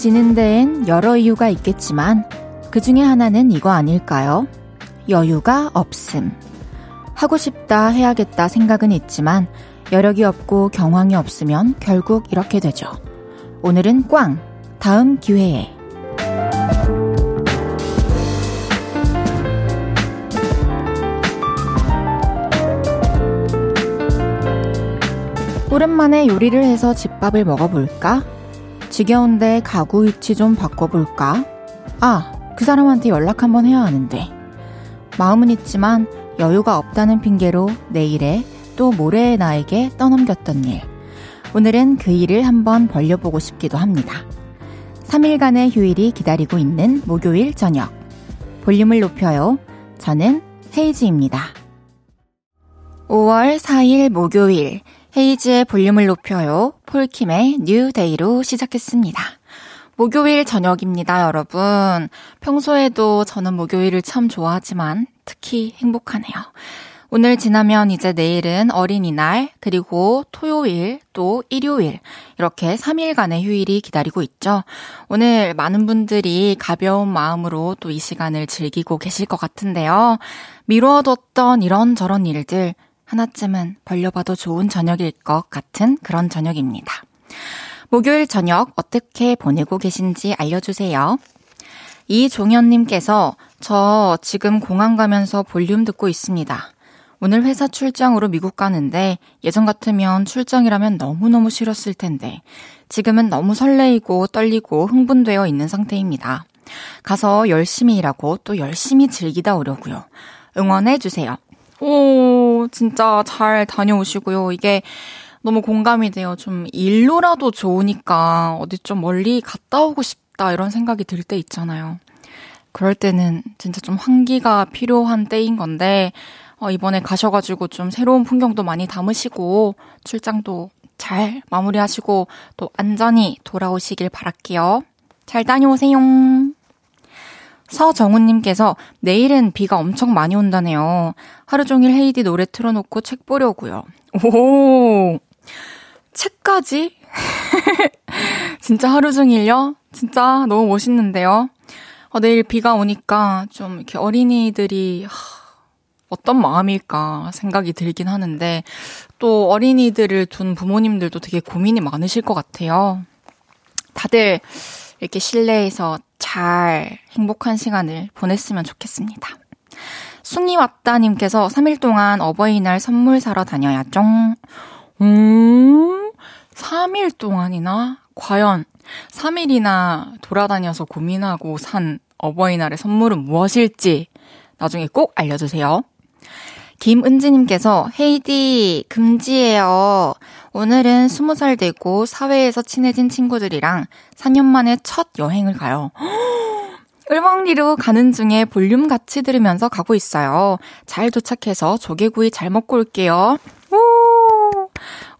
헤어지는 데엔 여러 이유가 있겠지만 그 중에 하나는 이거 아닐까요? 여유가 없음. 하고 싶다 해야겠다 생각은 있지만 여력이 없고 경황이 없으면 결국 이렇게 되죠. 오늘은 꽝! 다음 기회에. 오랜만에 요리를 해서 집밥을 먹어볼까? 지겨운데 가구 위치 좀 바꿔볼까? 아, 그 사람한테 연락 한번 해야 하는데. 마음은 있지만 여유가 없다는 핑계로 내일에 또 모레의 나에게 떠넘겼던 일. 오늘은 그 일을 한번 벌려보고 싶기도 합니다. 3일간의 휴일이 기다리고 있는 목요일 저녁. 볼륨을 높여요. 저는 헤이즈입니다. 5월 4일 목요일. 헤이즈의 볼륨을 높여요. 폴킴의 뉴데이로 시작했습니다. 목요일 저녁입니다, 여러분. 평소에도 저는 목요일을 참 좋아하지만 특히 행복하네요. 오늘 지나면 이제 내일은 어린이날, 그리고 토요일, 또 일요일, 이렇게 3일간의 휴일이 기다리고 있죠. 오늘 많은 분들이 가벼운 마음으로 또 이 시간을 즐기고 계실 것 같은데요. 미뤄뒀던 이런저런 일들, 하나쯤은 벌려봐도 좋은 저녁일 것 같은 그런 저녁입니다. 목요일 저녁 어떻게 보내고 계신지 알려주세요. 이종현님께서 저 지금 공항 가면서 볼륨 듣고 있습니다. 오늘 회사 출장으로 미국 가는데 예전 같으면 출장이라면 너무너무 싫었을 텐데 지금은 너무 설레이고 떨리고 흥분되어 있는 상태입니다. 가서 열심히 일하고 또 열심히 즐기다 오려고요. 응원해 주세요. 오, 진짜 잘 다녀오시고요. 이게 너무 공감이 돼요. 좀 일로라도 좋으니까 어디 좀 멀리 갔다 오고 싶다 이런 생각이 들 때 있잖아요. 그럴 때는 진짜 좀 환기가 필요한 때인 건데, 어, 이번에 가셔가지고 좀 새로운 풍경도 많이 담으시고, 출장도 잘 마무리하시고, 또 안전히 돌아오시길 바랄게요. 잘 다녀오세요. 서정훈님께서 내일은 비가 엄청 많이 온다네요. 하루 종일 헤이디 노래 틀어놓고 책 보려고요. 오, 책까지? 진짜 하루 종일요? 진짜 너무 멋있는데요? 어, 내일 비가 오니까 좀 이렇게 어린이들이 하, 어떤 마음일까 생각이 들긴 하는데 또 어린이들을 둔 부모님들도 되게 고민이 많으실 것 같아요. 다들 이렇게 실내에서 잘 행복한 시간을 보냈으면 좋겠습니다. 숭이 왔다님께서 3일 동안 어버이날 선물 사러 다녀야죠. 음, 3일 동안이나? 과연 3일이나 돌아다녀서 고민하고 산 어버이날의 선물은 무엇일지 나중에 꼭 알려주세요. 김은지님께서 헤이디 금지예요. 오늘은 20살 되고 사회에서 친해진 친구들이랑 4년 만에 첫 여행을 가요. 을왕리로 가는 중에 볼륨 같이 들으면서 가고 있어요. 잘 도착해서 조개구이 잘 먹고 올게요. 오!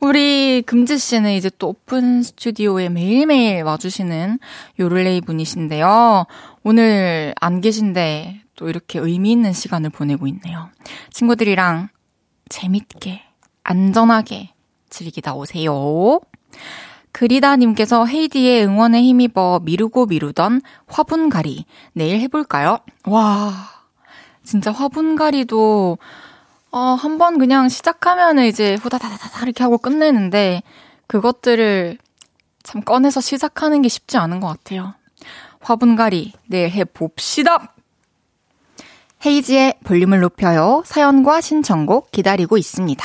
우리 금지 씨는 이제 또 오픈 스튜디오에 매일매일 와주시는 요를레이 분이신데요. 오늘 안 계신데 또 이렇게 의미 있는 시간을 보내고 있네요. 친구들이랑 재밌게, 안전하게 즐기다 오세요. 그리다님께서 헤이디의 응원에 힘입어 미루고 미루던 화분가리 내일 해볼까요? 와, 진짜 화분가리도 어, 한번 그냥 시작하면은 이제 후다다다다 이렇게 하고 끝내는데 그것들을 참 꺼내서 시작하는 게 쉽지 않은 것 같아요. 화분가리 내일 해봅시다! 헤이지의 볼륨을 높여요. 사연과 신청곡 기다리고 있습니다.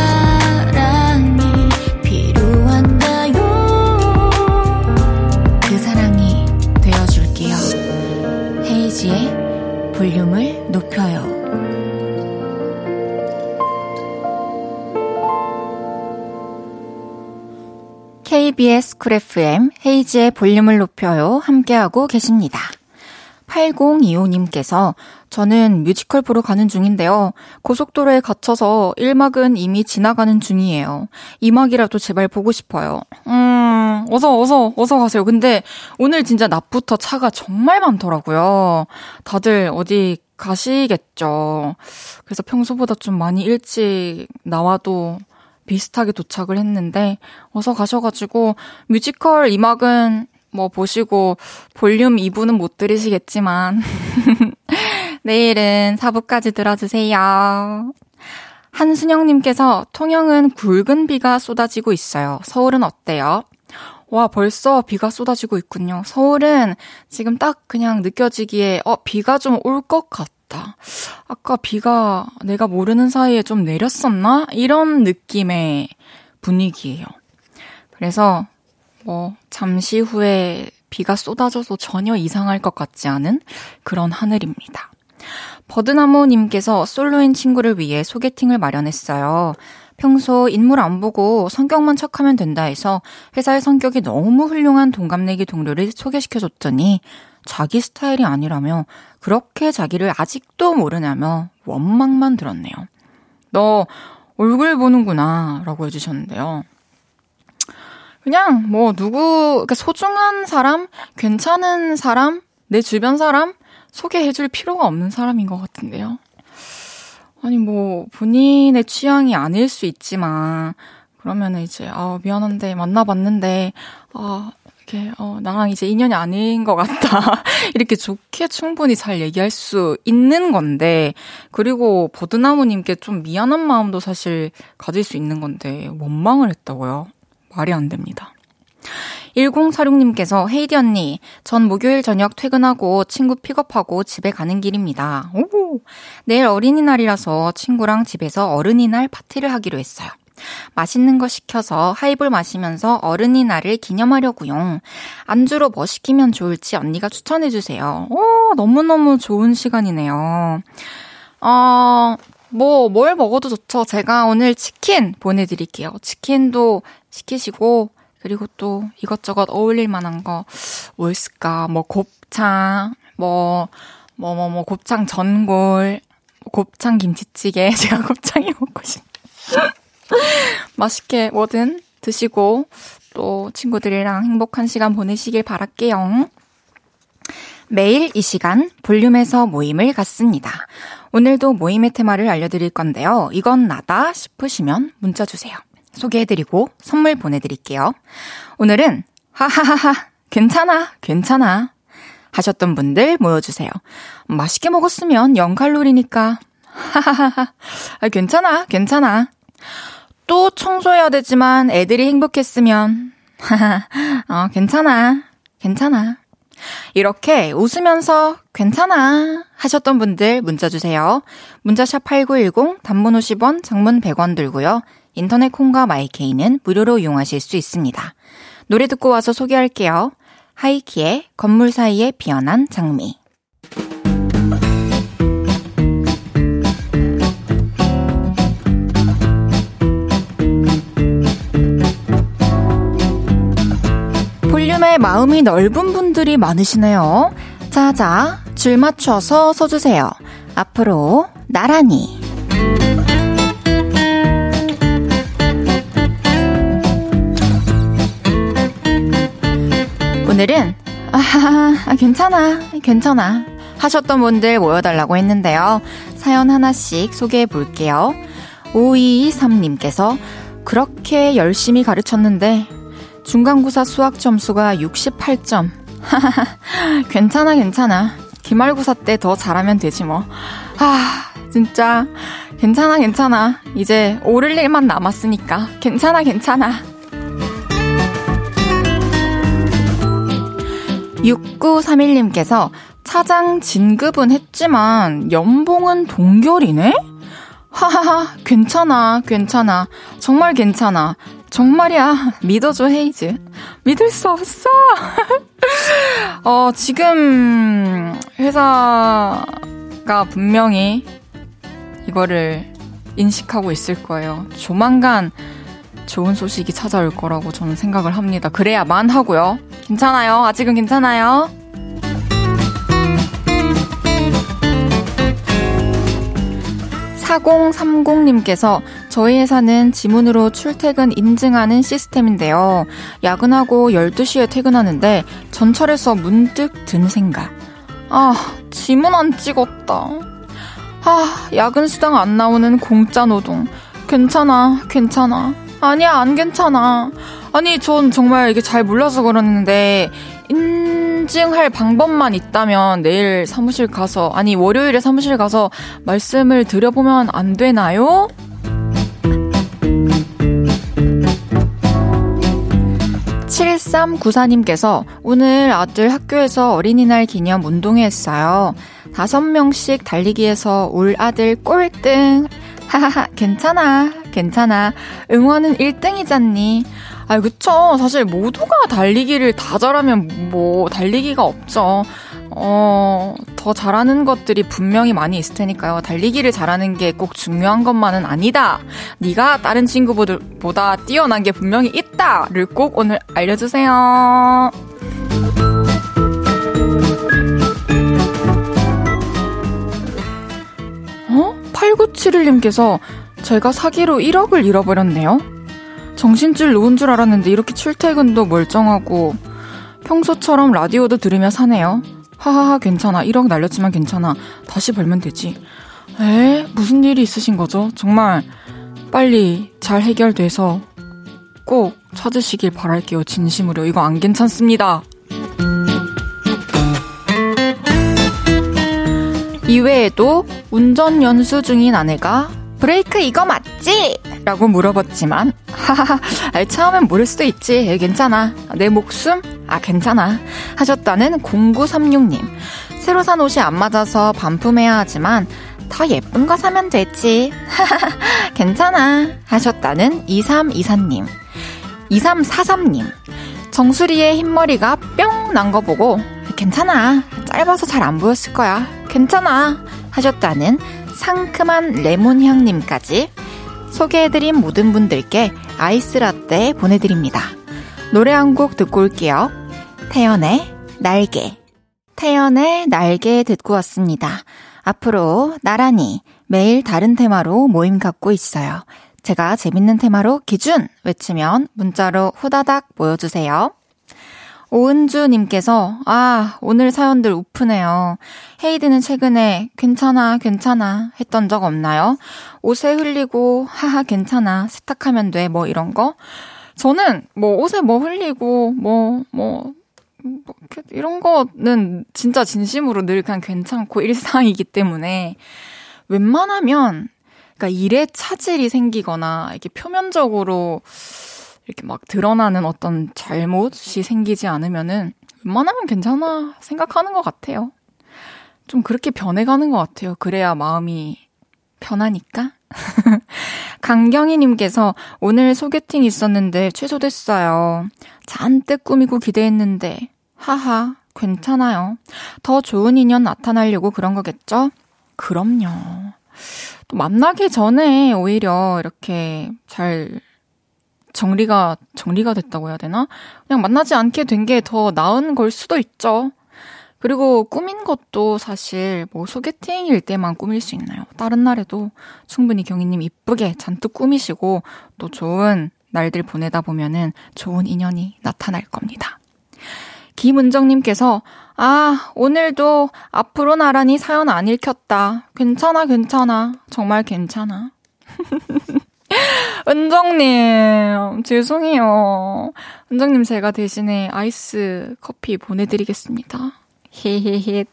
KBS 쿨 FM 헤이지의 볼륨을 높여요 함께하고 계십니다. 8025님께서 저는 뮤지컬 보러 가는 중인데요. 고속도로에 갇혀서 1막은 이미 지나가는 중이에요. 2막이라도 제발 보고 싶어요. 음, 어서, 어서, 어서 가세요. 근데 오늘 진짜 낮부터 차가 정말 많더라고요. 다들 어디 가시겠죠. 그래서 평소보다 좀 많이 일찍 나와도 비슷하게 도착을 했는데, 어서 가셔가지고, 뮤지컬 2막은 뭐 보시고 볼륨 2부는 못 들으시겠지만 내일은 4부까지 들어주세요. 한순영님께서 통영은 굵은 비가 쏟아지고 있어요. 서울은 어때요? 와, 벌써 비가 쏟아지고 있군요. 서울은 지금 딱 그냥 느껴지기에, 어, 비가 좀 올 것 같 다. 아까 비가 내가 모르는 사이에 좀 내렸었나? 이런 느낌의 분위기예요. 그래서 뭐, 잠시 후에 비가 쏟아져서 전혀 이상할 것 같지 않은 그런 하늘입니다. 버드나무님께서 솔로인 친구를 위해 소개팅을 마련했어요. 평소 인물 안 보고 성격만 척하면 된다 해서 회사의 성격이 너무 훌륭한 동갑내기 동료를 소개시켜줬더니 자기 스타일이 아니라며 그렇게 자기를 아직도 모르냐며 원망만 들었네요. 너 얼굴 보는구나 라고 해주셨는데요. 그냥 뭐 누구 그러니까 소중한 사람, 괜찮은 사람, 내 주변 사람 소개해줄 필요가 없는 사람인 것 같은데요. 아니 뭐 본인의 취향이 아닐 수 있지만 그러면은 이제 아 미안한데 만나봤는데 아 이렇게 어 나랑 이제 인연이 아닌 것 같다 이렇게 좋게 충분히 잘 얘기할 수 있는 건데 그리고 버드나무님께 좀 미안한 마음도 사실 가질 수 있는 건데 원망을 했다고요. 말이 안 됩니다. 1046님께서 헤이디 언니, 전 목요일 저녁 퇴근하고 친구 픽업하고 집에 가는 길입니다. 오! 내일 어린이날이라서 친구랑 집에서 어른이날 파티를 하기로 했어요. 맛있는 거 시켜서 하이볼 마시면서 어른이날을 기념하려고요. 안주로 뭐 시키면 좋을지 언니가 추천해주세요. 오, 너무너무 좋은 시간이네요. 어, 뭐, 뭘 먹어도 좋죠. 제가 오늘 치킨 보내드릴게요. 치킨도 시키시고, 그리고 또 이것저것 어울릴 만한 거, 뭐 있을까? 뭐, 곱창, 뭐, 뭐, 뭐, 뭐, 곱창 전골, 곱창 김치찌개. 제가 곱창이 먹고 싶. 맛있게 뭐든 드시고, 또 친구들이랑 행복한 시간 보내시길 바랄게요. 매일 이 시간 볼륨에서 모임을 갖습니다. 오늘도 모임의 테마를 알려드릴 건데요. 이건 나다 싶으시면 문자 주세요. 소개해드리고 선물 보내드릴게요. 오늘은 하하하하 괜찮아 괜찮아 하셨던 분들 모여주세요. 맛있게 먹었으면 0칼로리니까 하하하하 아, 괜찮아 괜찮아 또 청소해야 되지만 애들이 행복했으면 어, 괜찮아 괜찮아 이렇게 웃으면서 괜찮아 하셨던 분들 문자 주세요. 문자샵 8910 단문 50원, 장문 100원 들고요. 인터넷 콩과 마이케이는 무료로 이용하실 수 있습니다. 노래 듣고 와서 소개할게요. 하이키의 건물 사이에 피어난 장미. 볼륨에 마음이 넓은 분들이 많으시네요. 자자, 줄 맞춰서 서주세요. 앞으로 나란히. 오늘은 아, 아, 괜찮아, 괜찮아 하셨던 분들 모여달라고 했는데요. 사연 하나씩 소개해 볼게요. 5223님께서 그렇게 열심히 가르쳤는데 중간고사 수학 점수가 68점. 괜찮아, 괜찮아. 기말고사 때 더 잘하면 되지 뭐. 아, 진짜. 괜찮아, 괜찮아. 이제 오를 일만 남았으니까. 괜찮아, 괜찮아. 6931님께서 차장 진급은 했지만 연봉은 동결이네? 하하하, 괜찮아, 괜찮아. 정말 괜찮아. 정말이야. 믿어줘, 헤이즈. 믿을 수 없어. 어, 지금 회사가 분명히 이거를 인식하고 있을 거예요. 조만간 좋은 소식이 찾아올 거라고 저는 생각을 합니다. 그래야만 하고요. 괜찮아요. 아직은 괜찮아요. 4030님께서 저희 회사는 지문으로 출퇴근 인증하는 시스템인데요. 야근하고 12시에 퇴근하는데 전철에서 문득 든 생각. 아, 지문 안 찍었다. 아, 야근 수당 안 나오는 공짜 노동. 괜찮아, 괜찮아. 아니야, 안 괜찮아. 아니, 전 정말 이게 잘 몰라서 그러는데, 인증할 방법만 있다면 내일 사무실 가서, 아니, 월요일에 사무실 가서 말씀을 드려보면 안 되나요? 칠삼구사님께서 오늘 아들 학교에서 어린이날 기념 운동회 했어요. 다섯 명씩 달리기에서 올 아들 꼴등. 하하하, 괜찮아, 괜찮아. 응원은 1등이잖니. 아, 그쵸. 사실 모두가 달리기를 다 잘하면 뭐, 달리기가 없죠. 어, 더 잘하는 것들이 분명히 많이 있을 테니까요. 달리기를 잘하는 게 꼭 중요한 것만은 아니다. 네가 다른 친구들보다 뛰어난 게 분명히 있다를 꼭 오늘 알려주세요. 어? 8971님께서 제가 사기로 1억을 잃어버렸네요. 정신줄 놓은 줄 알았는데 이렇게 출퇴근도 멀쩡하고 평소처럼 라디오도 들으며 사네요. 하하하 괜찮아. 1억 날렸지만 괜찮아. 다시 벌면 되지. 에? 무슨 일이 있으신 거죠? 정말 빨리 잘 해결돼서 꼭 찾으시길 바랄게요. 진심으로. 이거 안 괜찮습니다. 이외에도 운전 연수 중인 아내가 브레이크 이거 맞지? 라고 물어봤지만 하하하 처음엔 모를 수도 있지. 괜찮아. 내 목숨? 아 괜찮아. 하셨다는 0936님. 새로 산 옷이 안 맞아서 반품해야 하지만 더 예쁜 거 사면 되지. 하하하 괜찮아. 하셨다는 2324님. 2343님. 정수리에 흰머리가 뿅 난 거 보고 괜찮아. 짧아서 잘 안 보였을 거야. 괜찮아. 하셨다는 상큼한 레몬향님까지 소개해드린 모든 분들께 아이스 라떼 보내드립니다. 노래 한 곡 듣고 올게요. 태연의 날개. 태연의 날개 듣고 왔습니다. 앞으로 나란히 매일 다른 테마로 모임 갖고 있어요. 제가 재밌는 테마로 기준 외치면 문자로 후다닥 모여주세요. 오은주님께서, 아, 오늘 사연들 우프네요. 헤이드는 최근에 괜찮아, 괜찮아 했던 적 없나요? 옷에 흘리고, 하하, 괜찮아. 세탁하면 돼. 뭐 이런 거? 저는 뭐 옷에 뭐 흘리고, 뭐, 뭐, 뭐 이런 거는 진짜 진심으로 늘 그냥 괜찮고 일상이기 때문에 웬만하면, 그러니까 일에 차질이 생기거나 이렇게 표면적으로 이렇게 막 드러나는 어떤 잘못이 생기지 않으면은 웬만하면 괜찮아 생각하는 것 같아요. 좀 그렇게 변해가는 것 같아요. 그래야 마음이 편하니까. 강경희님께서 오늘 소개팅 있었는데 취소됐어요. 잔뜩 꾸미고 기대했는데, 하하, 괜찮아요. 더 좋은 인연 나타나려고 그런 거겠죠? 그럼요. 또 만나기 전에 오히려 이렇게 잘 정리가, 정리가 됐다고 해야 되나? 그냥 만나지 않게 된 게 더 나은 걸 수도 있죠. 그리고 꾸민 것도 사실 뭐 소개팅일 때만 꾸밀 수 있나요? 다른 날에도 충분히 경희님 이쁘게 잔뜩 꾸미시고 또 좋은 날들 보내다 보면은 좋은 인연이 나타날 겁니다. 김은정님께서, 아, 오늘도 앞으로 나란히 사연 안 읽혔다. 괜찮아, 괜찮아. 정말 괜찮아. 은정님, 죄송해요. 은정님 제가 대신에 아이스 커피 보내드리겠습니다. 히히히.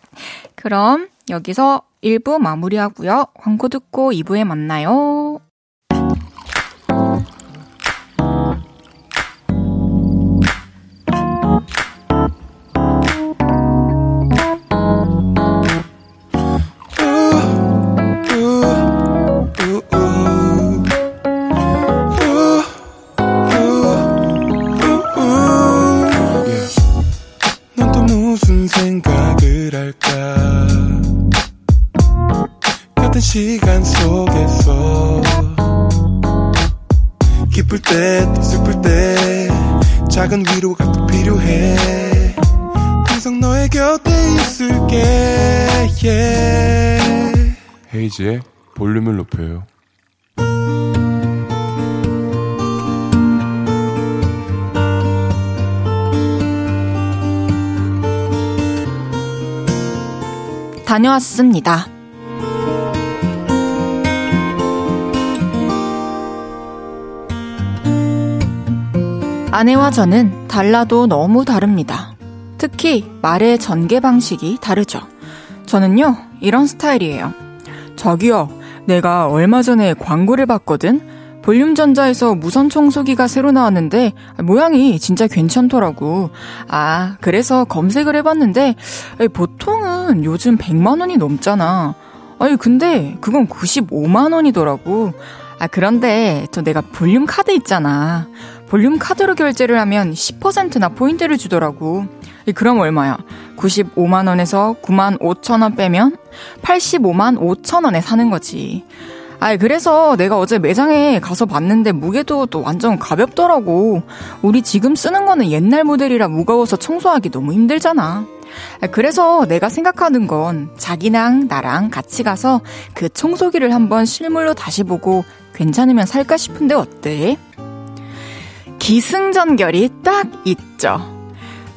그럼 여기서 1부 마무리하고요. 광고 듣고 2부에 만나요. 다녀왔습니다. 아내와 저는 달라도 너무 다릅니다. 특히 말의 전개 방식이 다르죠. 저는요, 이런 스타일이에요. 저기요, 내가 얼마 전에 광고를 봤거든? 볼륨 전자에서 무선 청소기가 새로 나왔는데 모양이 진짜 괜찮더라고. 아, 그래서 검색을 해봤는데 보통은 요즘 100만 원이 넘잖아. 아니, 근데 그건 95만 원이더라고. 아, 그런데 저 내가 볼륨 카드 있잖아. 볼륨 카드로 결제를 하면 10%나 포인트를 주더라고. 그럼 얼마야? 95만 원에서 9만 5천 원 빼면 85만 5천 원에 사는 거지. 아, 그래서 내가 어제 매장에 가서 봤는데 무게도 또 완전 가볍더라고. 우리 지금 쓰는 거는 옛날 모델이라 무거워서 청소하기 너무 힘들잖아. 그래서 내가 생각하는 건 자기랑 나랑 같이 가서 그 청소기를 한번 실물로 다시 보고 괜찮으면 살까 싶은데 어때? 기승전결이 딱 있죠.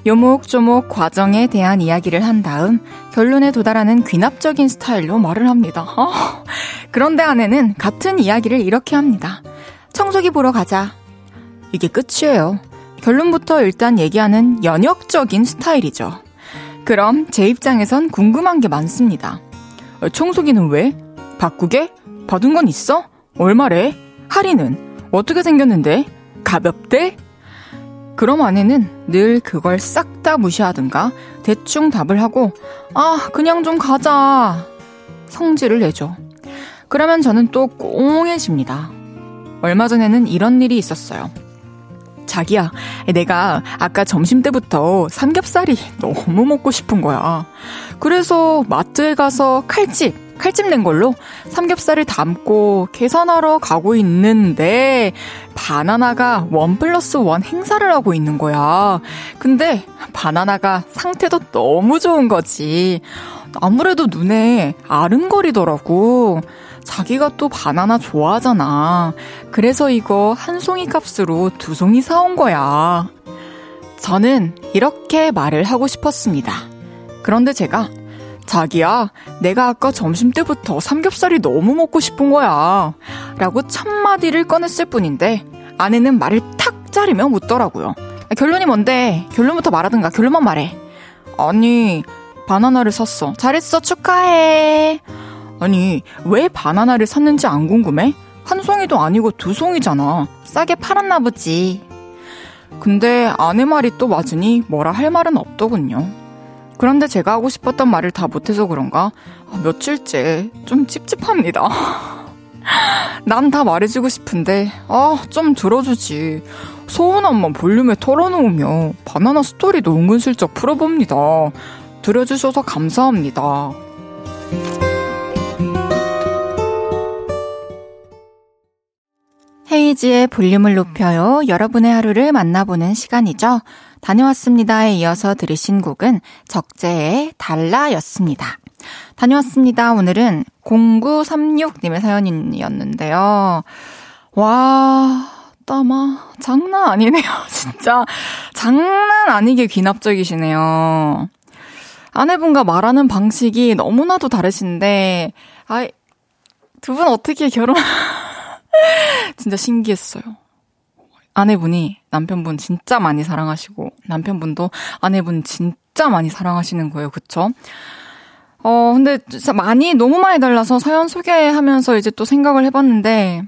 요목조목 과정에 대한 이야기를 한 다음 결론에 도달하는 귀납적인 스타일로 말을 합니다. 어? 그런데 아내는 같은 이야기를 이렇게 합니다. 청소기 보러 가자. 이게 끝이에요. 결론부터 일단 얘기하는 연역적인 스타일이죠. 그럼 제 입장에선 궁금한 게 많습니다. 어, 청소기는 왜? 바꾸게? 받은 건 있어? 얼마래? 할인은? 어떻게 생겼는데? 가볍대? 그럼 아내는 늘 그걸 싹 다 무시하든가 대충 답을 하고 아 그냥 좀 가자 성질을 내죠. 그러면 저는 또 꽁해집니다. 얼마 전에는 이런 일이 있었어요. 자기야, 내가 아까 점심 때부터 삼겹살이 너무 먹고 싶은 거야. 그래서 마트에 가서 칼집, 칼집 낸 걸로 삼겹살을 담고 계산하러 가고 있는데 바나나가 원 플러스 원 행사를 하고 있는 거야. 근데 바나나가 상태도 너무 좋은 거지. 아무래도 눈에 아른거리더라고. 자기가 또 바나나 좋아하잖아. 그래서 이거 한 송이 값으로 두 송이 사온 거야. 저는 이렇게 말을 하고 싶었습니다. 그런데 제가 자기야, 내가 아까 점심 때부터 삼겹살이 너무 먹고 싶은 거야. 라고 첫마디를 꺼냈을 뿐인데, 아내는 말을 탁 자르며 묻더라고요. 결론이 뭔데? 결론부터 말하든가, 결론만 말해. 아니, 바나나를 샀어. 잘했어, 축하해. 아니, 왜 바나나를 샀는지 안 궁금해? 한 송이도 아니고 두 송이잖아. 싸게 팔았나 보지. 근데 아내 말이 또 맞으니 뭐라 할 말은 없더군요. 그런데 제가 하고 싶었던 말을 다 못해서 그런가 아, 며칠째 좀 찝찝합니다. 난 다 말해주고 싶은데 아 좀 들어주지. 소원한만 볼륨에 털어놓으며 바나나 스토리도 은근슬쩍 풀어봅니다. 들어주셔서 감사합니다. 헤이지의 볼륨을 높여요. 여러분의 하루를 만나보는 시간이죠. 다녀왔습니다에 이어서 들으신 곡은 적재의 달라였습니다. 다녀왔습니다. 오늘은 0936님의 사연이었는데요. 와, 따마, 장난 아니네요. 진짜, 장난 아니게 귀납적이시네요. 아내분과 말하는 방식이 너무나도 다르신데, 아, 두분 어떻게 결혼, 진짜 신기했어요. 아내분이 남편분 진짜 많이 사랑하시고 남편분도 아내분 진짜 많이 사랑하시는 거예요. 그쵸? 어, 근데 진짜 많이, 너무 많이 달라서 사연 소개하면서 이제 또 생각을 해봤는데,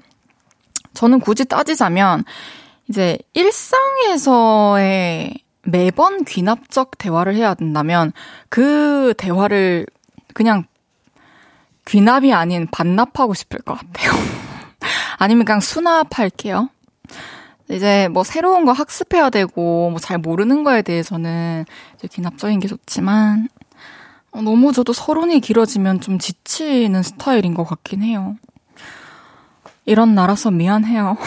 저는 굳이 따지자면, 이제 일상에서의 매번 귀납적 대화를 해야 된다면, 그 대화를 그냥 귀납이 아닌 반납하고 싶을 것 같아요. 아니면 그냥 수납할게요. 이제 뭐 새로운 거 학습해야 되고 뭐 잘 모르는 거에 대해서는 이제 귀납적인 게 좋지만 어, 너무 저도 서론이 길어지면 좀 지치는 스타일인 것 같긴 해요. 이런 나라서 미안해요.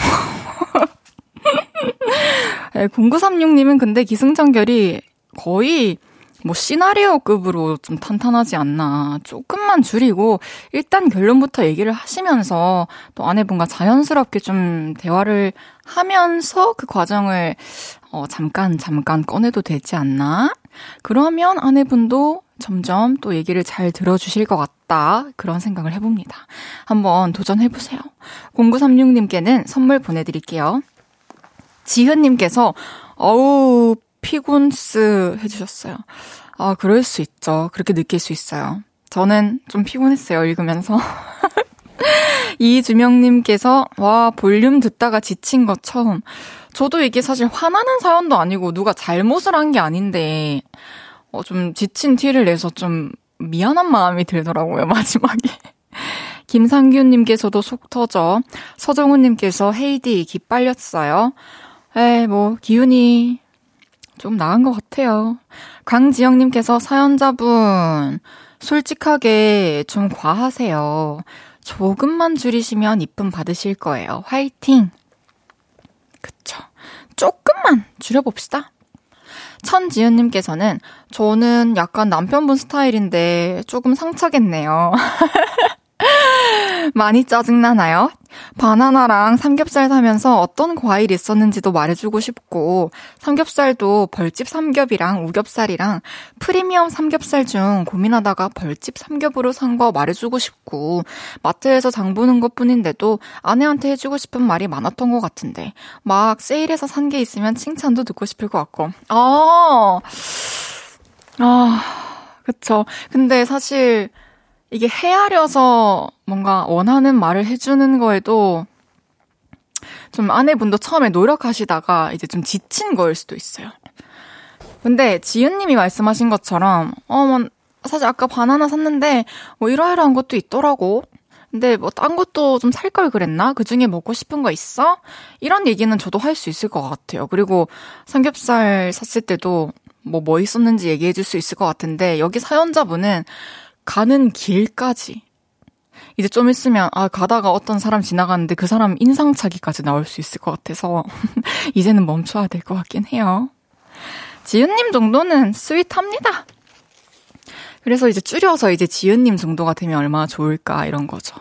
0936님은 근데 기승전결이 거의 뭐 시나리오급으로 좀 탄탄하지 않나. 조금만 줄이고 일단 결론부터 얘기를 하시면서 또 아내분과 자연스럽게 좀 대화를 하면서 그 과정을 어, 잠깐 잠깐 꺼내도 되지 않나? 그러면 아내분도 점점 또 얘기를 잘 들어주실 것 같다. 그런 생각을 해봅니다. 한번 도전해보세요. 0936님께는 선물 보내드릴게요. 지현님께서, 어우, 피곤스 해주셨어요. 아, 그럴 수 있죠. 그렇게 느낄 수 있어요. 저는 좀 피곤했어요, 읽으면서. 이주명님께서, 와, 볼륨 듣다가 지친 것 처음. 저도 이게 사실 화나는 사연도 아니고 누가 잘못을 한 게 아닌데, 어, 좀 지친 티를 내서 좀 미안한 마음이 들더라고요, 마지막에. 김상균님께서도 속 터져. 서정훈님께서 헤이디 기빨렸어요. 에이, 뭐, 기운이 좀 나은 것 같아요. 강지영님께서 사연자분, 솔직하게 좀 과하세요. 조금만 줄이시면 이쁨 받으실 거예요. 화이팅! 그쵸. 조금만 줄여봅시다. 천지은님께서는 저는 약간 남편분 스타일인데 조금 상처겠네요. 많이 짜증나나요? 바나나랑 삼겹살 사면서 어떤 과일 있었는지도 말해주고 싶고, 삼겹살도 벌집 삼겹이랑 우겹살이랑 프리미엄 삼겹살 중 고민하다가 벌집 삼겹으로 산 거 말해주고 싶고, 마트에서 장 보는 것 뿐인데도 아내한테 해주고 싶은 말이 많았던 것 같은데, 막 세일해서 산 게 있으면 칭찬도 듣고 싶을 것 같고. 아, 아, 그쵸. 근데 사실, 이게 헤아려서 뭔가 원하는 말을 해주는 거에도 좀 아내분도 처음에 노력하시다가 이제 좀 지친 거일 수도 있어요. 근데 지은님이 말씀하신 것처럼, 어, 뭐, 사실 아까 바나나 샀는데, 뭐 이러이러한 것도 있더라고. 근데 뭐 딴 것도 좀 살 걸 그랬나? 그 중에 먹고 싶은 거 있어? 이런 얘기는 저도 할 수 있을 것 같아요. 그리고 삼겹살 샀을 때도 뭐뭐 있었는지 얘기해 줄 수 있을 것 같은데, 여기 사연자분은 가는 길까지 이제 좀 있으면 아 가다가 어떤 사람 지나가는데 그 사람 인상착의까지 나올 수 있을 것 같아서 이제는 멈춰야 될 것 같긴 해요. 지은님 정도는 스윗합니다. 그래서 이제 줄여서 이제 지은님 정도가 되면 얼마나 좋을까 이런 거죠.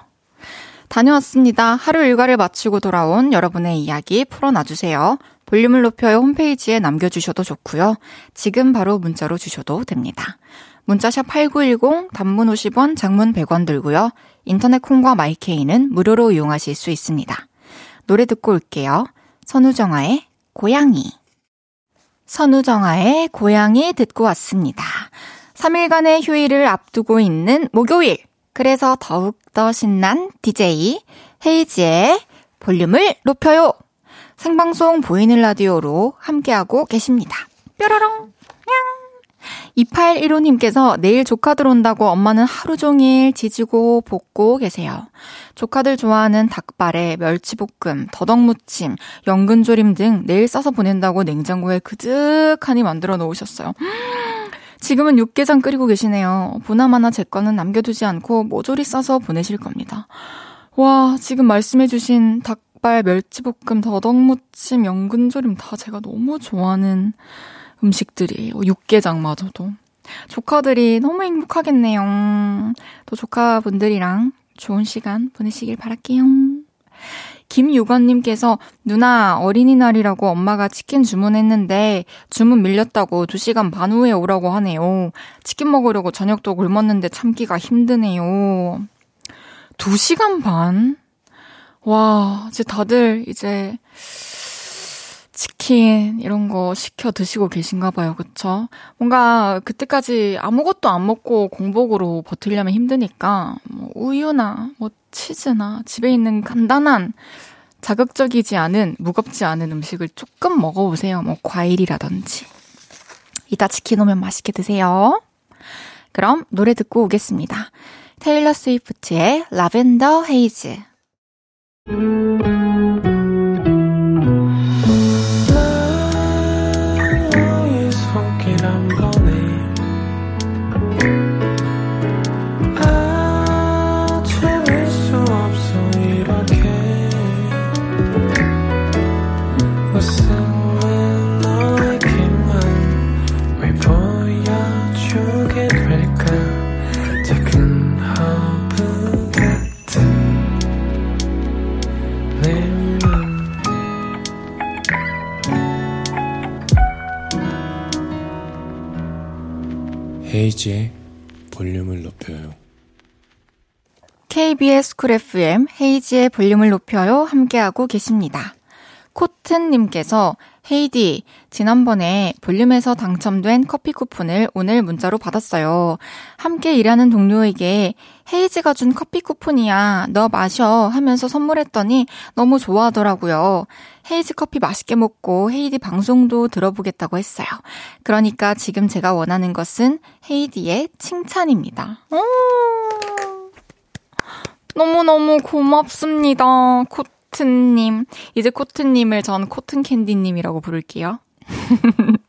다녀왔습니다. 하루 일과를 마치고 돌아온 여러분의 이야기 풀어놔주세요. 볼륨을 높여요 홈페이지에 남겨주셔도 좋고요. 지금 바로 문자로 주셔도 됩니다. 문자샵 8910 단문 50원, 장문 100원 들고요. 인터넷 콩과 마이케이는 무료로 이용하실 수 있습니다. 노래 듣고 올게요. 선우정아의 고양이. 선우정아의 고양이 듣고 왔습니다. 3일간의 휴일을 앞두고 있는 목요일. 그래서 더욱더 신난 DJ 헤이지의 볼륨을 높여요. 생방송 보이는 라디오로 함께하고 계십니다. 뾰로롱. 2815님께서 내일 조카 들 온다고 엄마는 하루 종일 지지고 볶고 계세요. 조카들 좋아하는 닭발에 멸치볶음, 더덕무침, 연근조림 등 내일 싸서 보낸다고 냉장고에 그득하니 만들어 놓으셨어요. 지금은 육개장 끓이고 계시네요. 보나마나 제 거는 남겨두지 않고 모조리 싸서 보내실 겁니다. 와, 지금 말씀해주신 닭발, 멸치볶음, 더덕무침, 연근조림 다 제가 너무 좋아하는 음식들이에요. 육개장마저도. 조카들이 너무 행복하겠네요. 또 조카분들이랑 좋은 시간 보내시길 바랄게요. 김유건님께서 누나 어린이날이라고 엄마가 치킨 주문했는데 주문 밀렸다고 2시간 반 후에 오라고 하네요. 치킨 먹으려고 저녁도 굶었는데 참기가 힘드네요. 2시간 반? 와, 이제 다들 이제 치킨 이런 거 시켜 드시고 계신가 봐요. 그쵸? 뭔가 그때까지 아무것도 안 먹고 공복으로 버틸려면 힘드니까 뭐 우유나 뭐 치즈나 집에 있는 간단한 자극적이지 않은 무겁지 않은 음식을 조금 먹어보세요. 뭐 과일이라든지. 이따 치킨 오면 맛있게 드세요. 그럼 노래 듣고 오겠습니다. 테일러 스위프트의 라벤더 헤이즈. 헤이즈의 볼륨을 높여요. KBS 쿨 FM 헤이즈의 볼륨을 높여요 함께하고 계십니다. 코튼님께서 헤이디, 지난번에 볼륨에서 당첨된 커피 쿠폰을 오늘 문자로 받았어요. 함께 일하는 동료에게 헤이즈가 준 커피 쿠폰이야. 너 마셔. 하면서 선물했더니 너무 좋아하더라고요. 헤이즈 커피 맛있게 먹고 헤이디 방송도 들어보겠다고 했어요. 그러니까 지금 제가 원하는 것은 헤이디의 칭찬입니다. 오~ 너무너무 고맙습니다. 코튼님. 이제 코튼님을 전 코튼캔디님이라고 부를게요.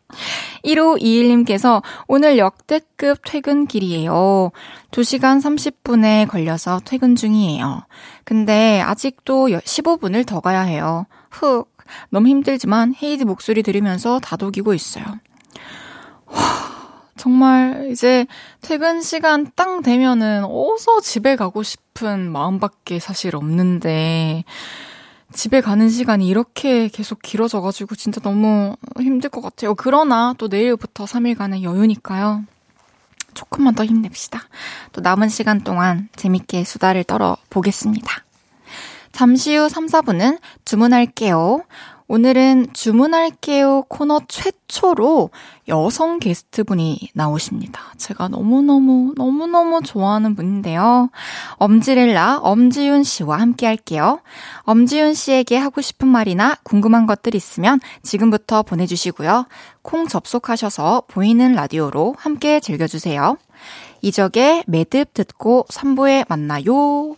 1521님께서 오늘 역대급 퇴근길이에요. 2시간 30분에 걸려서 퇴근 중이에요. 근데 아직도 15분을 더 가야 해요. 흑. 너무 힘들지만 헤이드 목소리 들으면서 다독이고 있어요. 정말 이제 퇴근 시간 땅 되면은 어서 집에 가고 싶은 마음밖에 사실 없는데 집에 가는 시간이 이렇게 계속 길어져가지고 진짜 너무 힘들 것 같아요. 그러나 또 내일부터 3일간의 여유니까요. 조금만 더 힘냅시다. 또 남은 시간 동안 재밌게 수다를 떨어 보겠습니다. 잠시 후 3, 4분은 주문할게요. 오늘은 주문할게요 코너 최초로 여성 게스트분이 나오십니다. 제가 너무너무, 너무너무 좋아하는 분인데요. 엄지렐라, 엄지윤 씨와 함께 할게요. 엄지윤 씨에게 하고 싶은 말이나 궁금한 것들 있으면 지금부터 보내주시고요. 콩 접속하셔서 보이는 라디오로 함께 즐겨주세요. 이적의 매듭 듣고 3부에 만나요.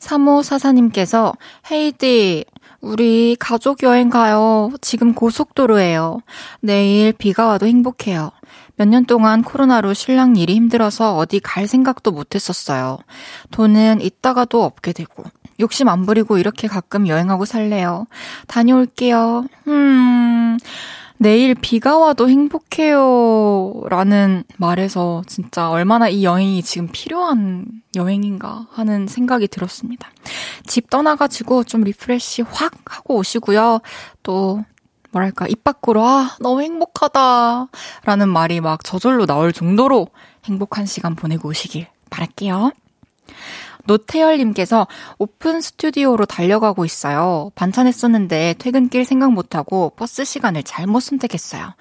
3544님께서 헤이디, 우리 가족 여행 가요. 지금 고속도로예요. 내일 비가 와도 행복해요. 몇 년 동안 코로나로 신랑 일이 힘들어서 어디 갈 생각도 못 했었어요. 돈은 있다가도 없게 되고. 욕심 안 부리고 이렇게 가끔 여행하고 살래요. 다녀올게요. 음. 내일 비가 와도 행복해요. 라는 말에서 진짜 얼마나 이 여행이 지금 필요한 여행인가 하는 생각이 들었습니다. 집 떠나가지고 좀 refresh 확 하고 오시고요. 또, 뭐랄까, 입 밖으로, 아, 너무 행복하다. 라는 말이 막 저절로 나올 정도로 행복한 시간 보내고 오시길 바랄게요. 노태열님께서 오픈 스튜디오로 달려가고 있어요. 반차 냈었는데 퇴근길 생각 못하고 버스 시간을 잘못 선택했어요.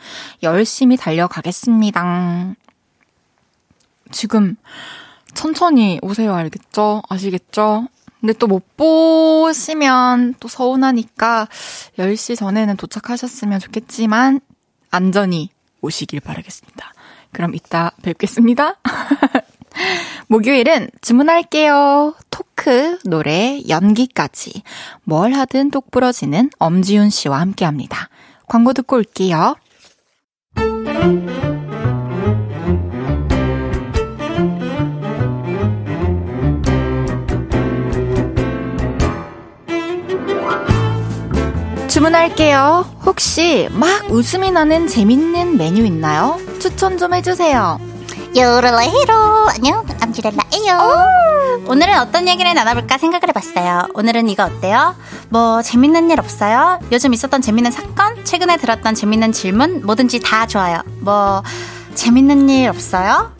열심히 달려가겠습니다. 지금 천천히 오세요. 알겠죠? 아시겠죠? 근데 또 못 보시면 또 서운하니까 10시 전에는 도착하셨으면 좋겠지만 안전히 오시길 바라겠습니다. 그럼 이따 뵙겠습니다. 목요일은 주문할게요. 토크, 노래, 연기까지. 뭘 하든 똑 부러지는 엄지윤 씨와 함께 합니다. 광고 듣고 올게요. 주문할게요. 혹시 막 웃음이 나는 재밌는 메뉴 있나요? 추천 좀 해주세요. 요럴레히로 안녕 암지렐라예요 오늘은 어떤 얘기를 나눠볼까 생각을 해봤어요 오늘은 이거 어때요? 뭐 재밌는 일 없어요? 요즘 있었던 재밌는 사건? 최근에 들었던 재밌는 질문? 뭐든지 다 좋아요 뭐 재밌는 일 없어요?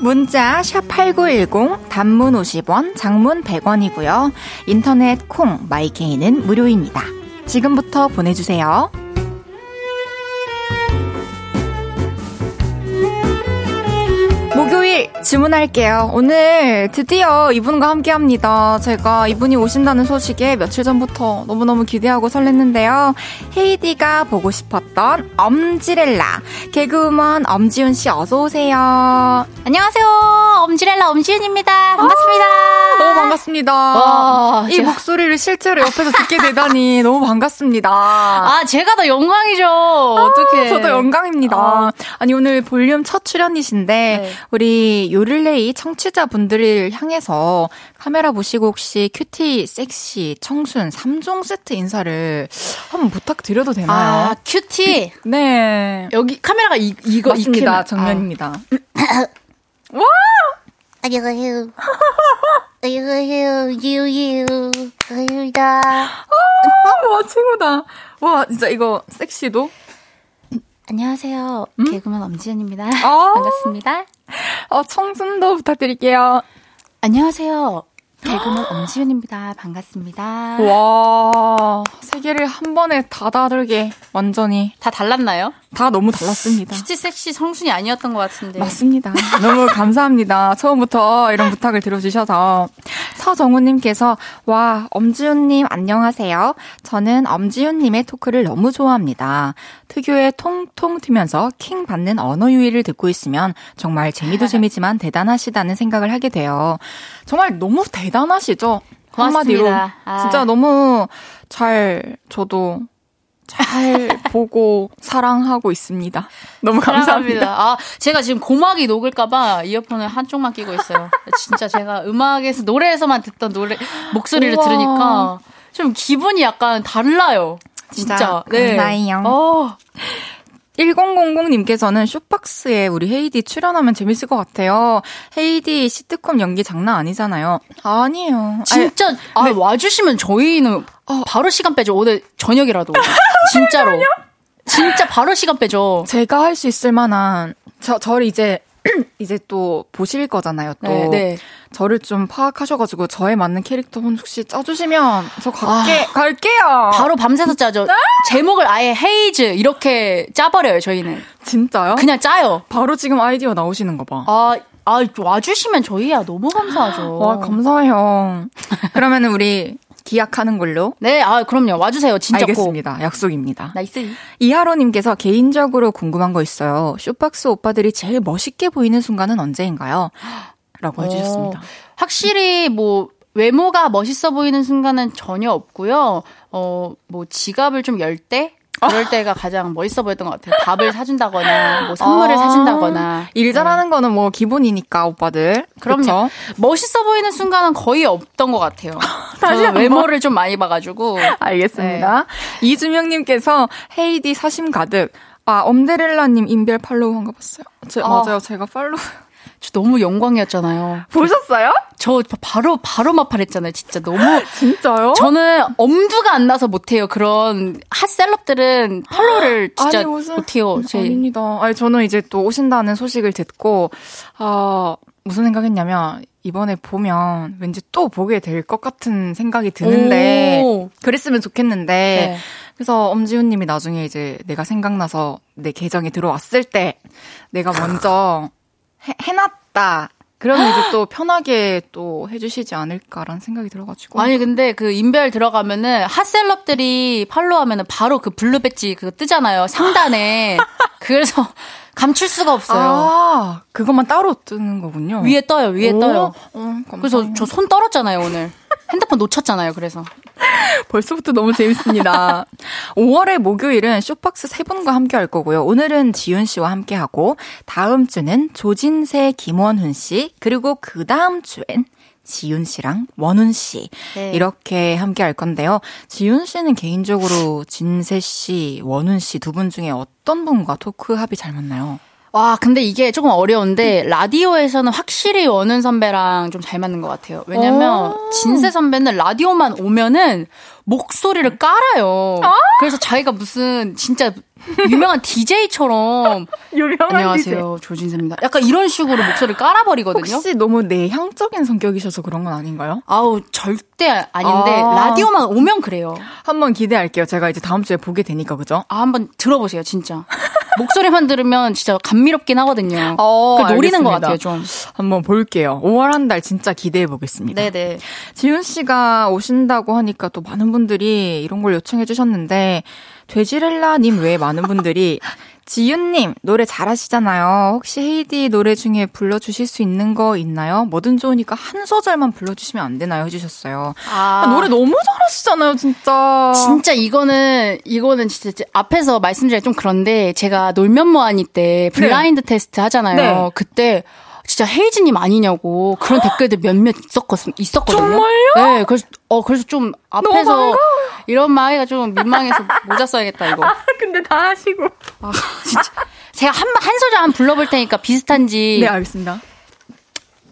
문자 샵8910 단문 50원 장문 100원이고요 인터넷 콩 마이케이는 무료입니다 지금부터 보내주세요 목요일 주문할게요. 오늘 드디어 이분과 함께 합니다. 제가 이분이 오신다는 소식에 며칠 전부터 너무너무 기대하고 설렜는데요. 헤이디가 보고 싶었던 엄지렐라. 개그우먼 엄지훈 씨 어서오세요. 안녕하세요. 엄지렐라 엄지윤입니다. 반갑습니다. 아, 반갑습니다. 와, 이 제가- 목소리를 실제로 옆에서 듣게 되다니 너무 반갑습니다. 아, 제가 더 영광이죠. 어떻게? 저도 영광입니다. 아. 아. 니 오늘 볼륨 첫 출연이신데 네. 우리 요를레이 청취자분들을 향해서 카메라 보시고 혹시 cutie, 섹시, 청순 3종 세트 인사를 한번 부탁드려도 되나요? 아, cutie. 네. 여기 카메라가 이, 이거 맞습니다. 이렇게- 정면입니다. 안녕하세요. 안녕하세요. 유유. 유유다. 아, 와 친구다. 와 진짜 이거 섹시도 안녕하세요. 개그맨 엄지연입니다. 아. 반갑습니다. 어, 청순도 부탁드릴게요. 안녕하세요. 개그맨 엄지윤입니다. 반갑습니다. 와, 세 개를 한 번에 다 다르게 완전히 다 달랐나요? 다 너무 달랐습니다. 큐티 섹시 성순이 아니었던 것 같은데. 맞습니다. 너무 감사합니다. 처음부터 이런 부탁을 들어주셔서. 서정우님께서, 와, 엄지훈님 안녕하세요. 저는 엄지훈님의 토크를 너무 좋아합니다. 특유의 통통 튀면서 킹 받는 언어 유희를 듣고 있으면 정말 재미도 재미지만 대단하시다는 생각을 하게 돼요. 정말 너무 대단하시죠? 한마디로. 고맙습니다. 아. 진짜 너무 잘, 저도 잘 보고 사랑하고 있습니다. 너무 감사합니다. 사랑합니다. 아, 제가 지금 고막이 녹을까봐 이어폰을 한쪽만 끼고 있어요. 진짜 제가 음악에서, 노래에서만 듣던 노래, 목소리를 우와. 들으니까 좀 기분이 약간 달라요. 진짜. 네. 감사해요. 어, 1000님께서는 쇼박스에 우리 헤이디 출연하면 재밌을 것 같아요. 헤이디 시트콤 연기 장난 아니잖아요. 아니에요. 진짜, 아, 와주시면 저희는 바로 시간 빼죠. 오늘 저녁이라도. 진짜로. 진짜 바로 시간 빼죠. 제가 할 수 있을 만한 저 저를 이제 이제 또 보실 거잖아요. 또 네, 네. 저를 좀 파악하셔가지고 저에 맞는 캐릭터 혹시 짜주시면 저 갈게 갈게요. 아. 바로 밤새서 짜죠. 제목을 아예 헤이즈 이렇게 짜버려요, 저희는. 진짜요? 그냥 짜요. 바로 지금 아이디어 나오시는 거 봐. 아, 아, 와주시면 저희야 너무 감사하죠. 와 감사해요. 그러면은 우리 기약하는 걸로. 네, 아, 그럼요. 와주세요. 진짜 꼭. 알겠습니다. 약속입니다. nice. 이하로님께서 개인적으로 궁금한 거 있어요. 숏박스 오빠들이 제일 멋있게 보이는 순간은 언제인가요? 라고 해주셨습니다. 어, 확실히 뭐 외모가 멋있어 보이는 순간은 전혀 없고요. 어, 뭐 지갑을 좀 열 때? 그럴 때가 가장 멋있어 보였던 것 같아요. 밥을 사준다거나, 뭐 선물을 아, 사준다거나. 일 잘하는 거는 뭐 기본이니까 오빠들. 그럼요. 그쵸? 멋있어 보이는 순간은 거의 없던 것 같아요. 저는 외모를 좀 많이 봐가지고. 알겠습니다. 이주명님께서 헤이디 사심 가득. 아, 엄데렐라님 인별 팔로우 한거 봤어요. 제, 아. 맞아요. 제가 팔로우. 저 너무 영광이었잖아요. 보셨어요? 저 바로, 바로 마팔했잖아요. 진짜 너무. 진짜요? 저는 엄두가 안 나서 못 해요. 그런 핫 셀럽들은 팔로우를 진짜 아니, 무슨- 못 해요. 제 아닙니다. 아니, 저는 이제 또 오신다는 소식을 듣고, 아, 무슨 생각했냐면, 이번에 보면 왠지 또 보게 될 것 같은 생각이 드는데, 오. 그랬으면 좋겠는데, 네. 그래서 엄지윤 님이 나중에 이제 내가 생각나서 내 계정에 들어왔을 때, 내가 먼저 해, 해놨다. 그러면 이제 또 편하게 또 해주시지 않을까라는 생각이 들어가지고. 아니 근데 그 인별 들어가면은 hot celeb들이 팔로우하면은 바로 그 블루 배지 그거 뜨잖아요 상단에 그래서 감출 수가 없어요 아, 그것만 따로 뜨는 거군요. 위에 떠요 위에 오, 떠요 어, 그래서. 저 손 떨었잖아요 오늘 핸드폰 놓쳤잖아요 그래서 벌써부터 너무 재밌습니다. 5월의 목요일은 쇼박스 세 분과 함께 할 거고요. 오늘은 지윤 씨와 함께 하고 다음 주는 조진세, 김원훈 씨 그리고 그 다음 주엔 지윤 씨랑 원훈 씨 네. 이렇게 함께 할 건데요. 지윤 씨는 개인적으로 진세 씨, 원훈 씨 두 분 중에 어떤 분과 토크 합이 잘 맞나요? 와 근데 이게 조금 어려운데 라디오에서는 확실히 원은 선배랑 좀 잘 맞는 것 같아요 왜냐면 오. 진세 선배는 라디오만 오면은 목소리를 깔아요 그래서 자기가 무슨 진짜 유명한 DJ처럼 유명한 안녕하세요 조진세입니다. 약간 이런 식으로 목소리를 깔아버리거든요. 혹시 너무 내향적인 성격이셔서 그런 건 아닌가요? 아우 절대 아닌데 아. 라디오만 오면 그래요. 한번 기대할게요. 제가 이제 다음 주에 보게 되니까 그죠? 아 한번 들어보세요 진짜. 목소리만 들으면 진짜 감미롭긴 하거든요. 어, 그 노리는 것. 같아요 좀. 한번 볼게요. 5월 한 달 진짜 기대해 보겠습니다. 네네. 지윤 씨가 오신다고 하니까 또 많은 분들이 이런 걸 요청해 주셨는데 돼지렐라님 외에 많은 분들이 지윤님, 노래 잘하시잖아요. 혹시 헤이디 노래 중에 불러주실 수 있는 거 있나요? 뭐든 좋으니까 한 소절만 불러주시면 안 되나요? 해주셨어요. 아, 노래 너무 잘하시잖아요, 진짜. 진짜 이거는, 이거는 진짜 앞에서 말씀드리기 좀 그런데 제가 놀면 뭐하니 때 블라인드 네. 테스트 하잖아요. 네. 그때 진짜 헤이즈님 아니냐고 그런 댓글들 몇몇 있었거든, 있었거든요. 정말요? 네, 그래서, 어, 그래서 좀 앞에서 이런 말이가 좀 민망해서 모자 써야겠다, 이거. 아, 근데 다 하시고. 아, 진짜. 제가 한, 한 소절 한 불러볼 테니까 비슷한지. 네, 알겠습니다.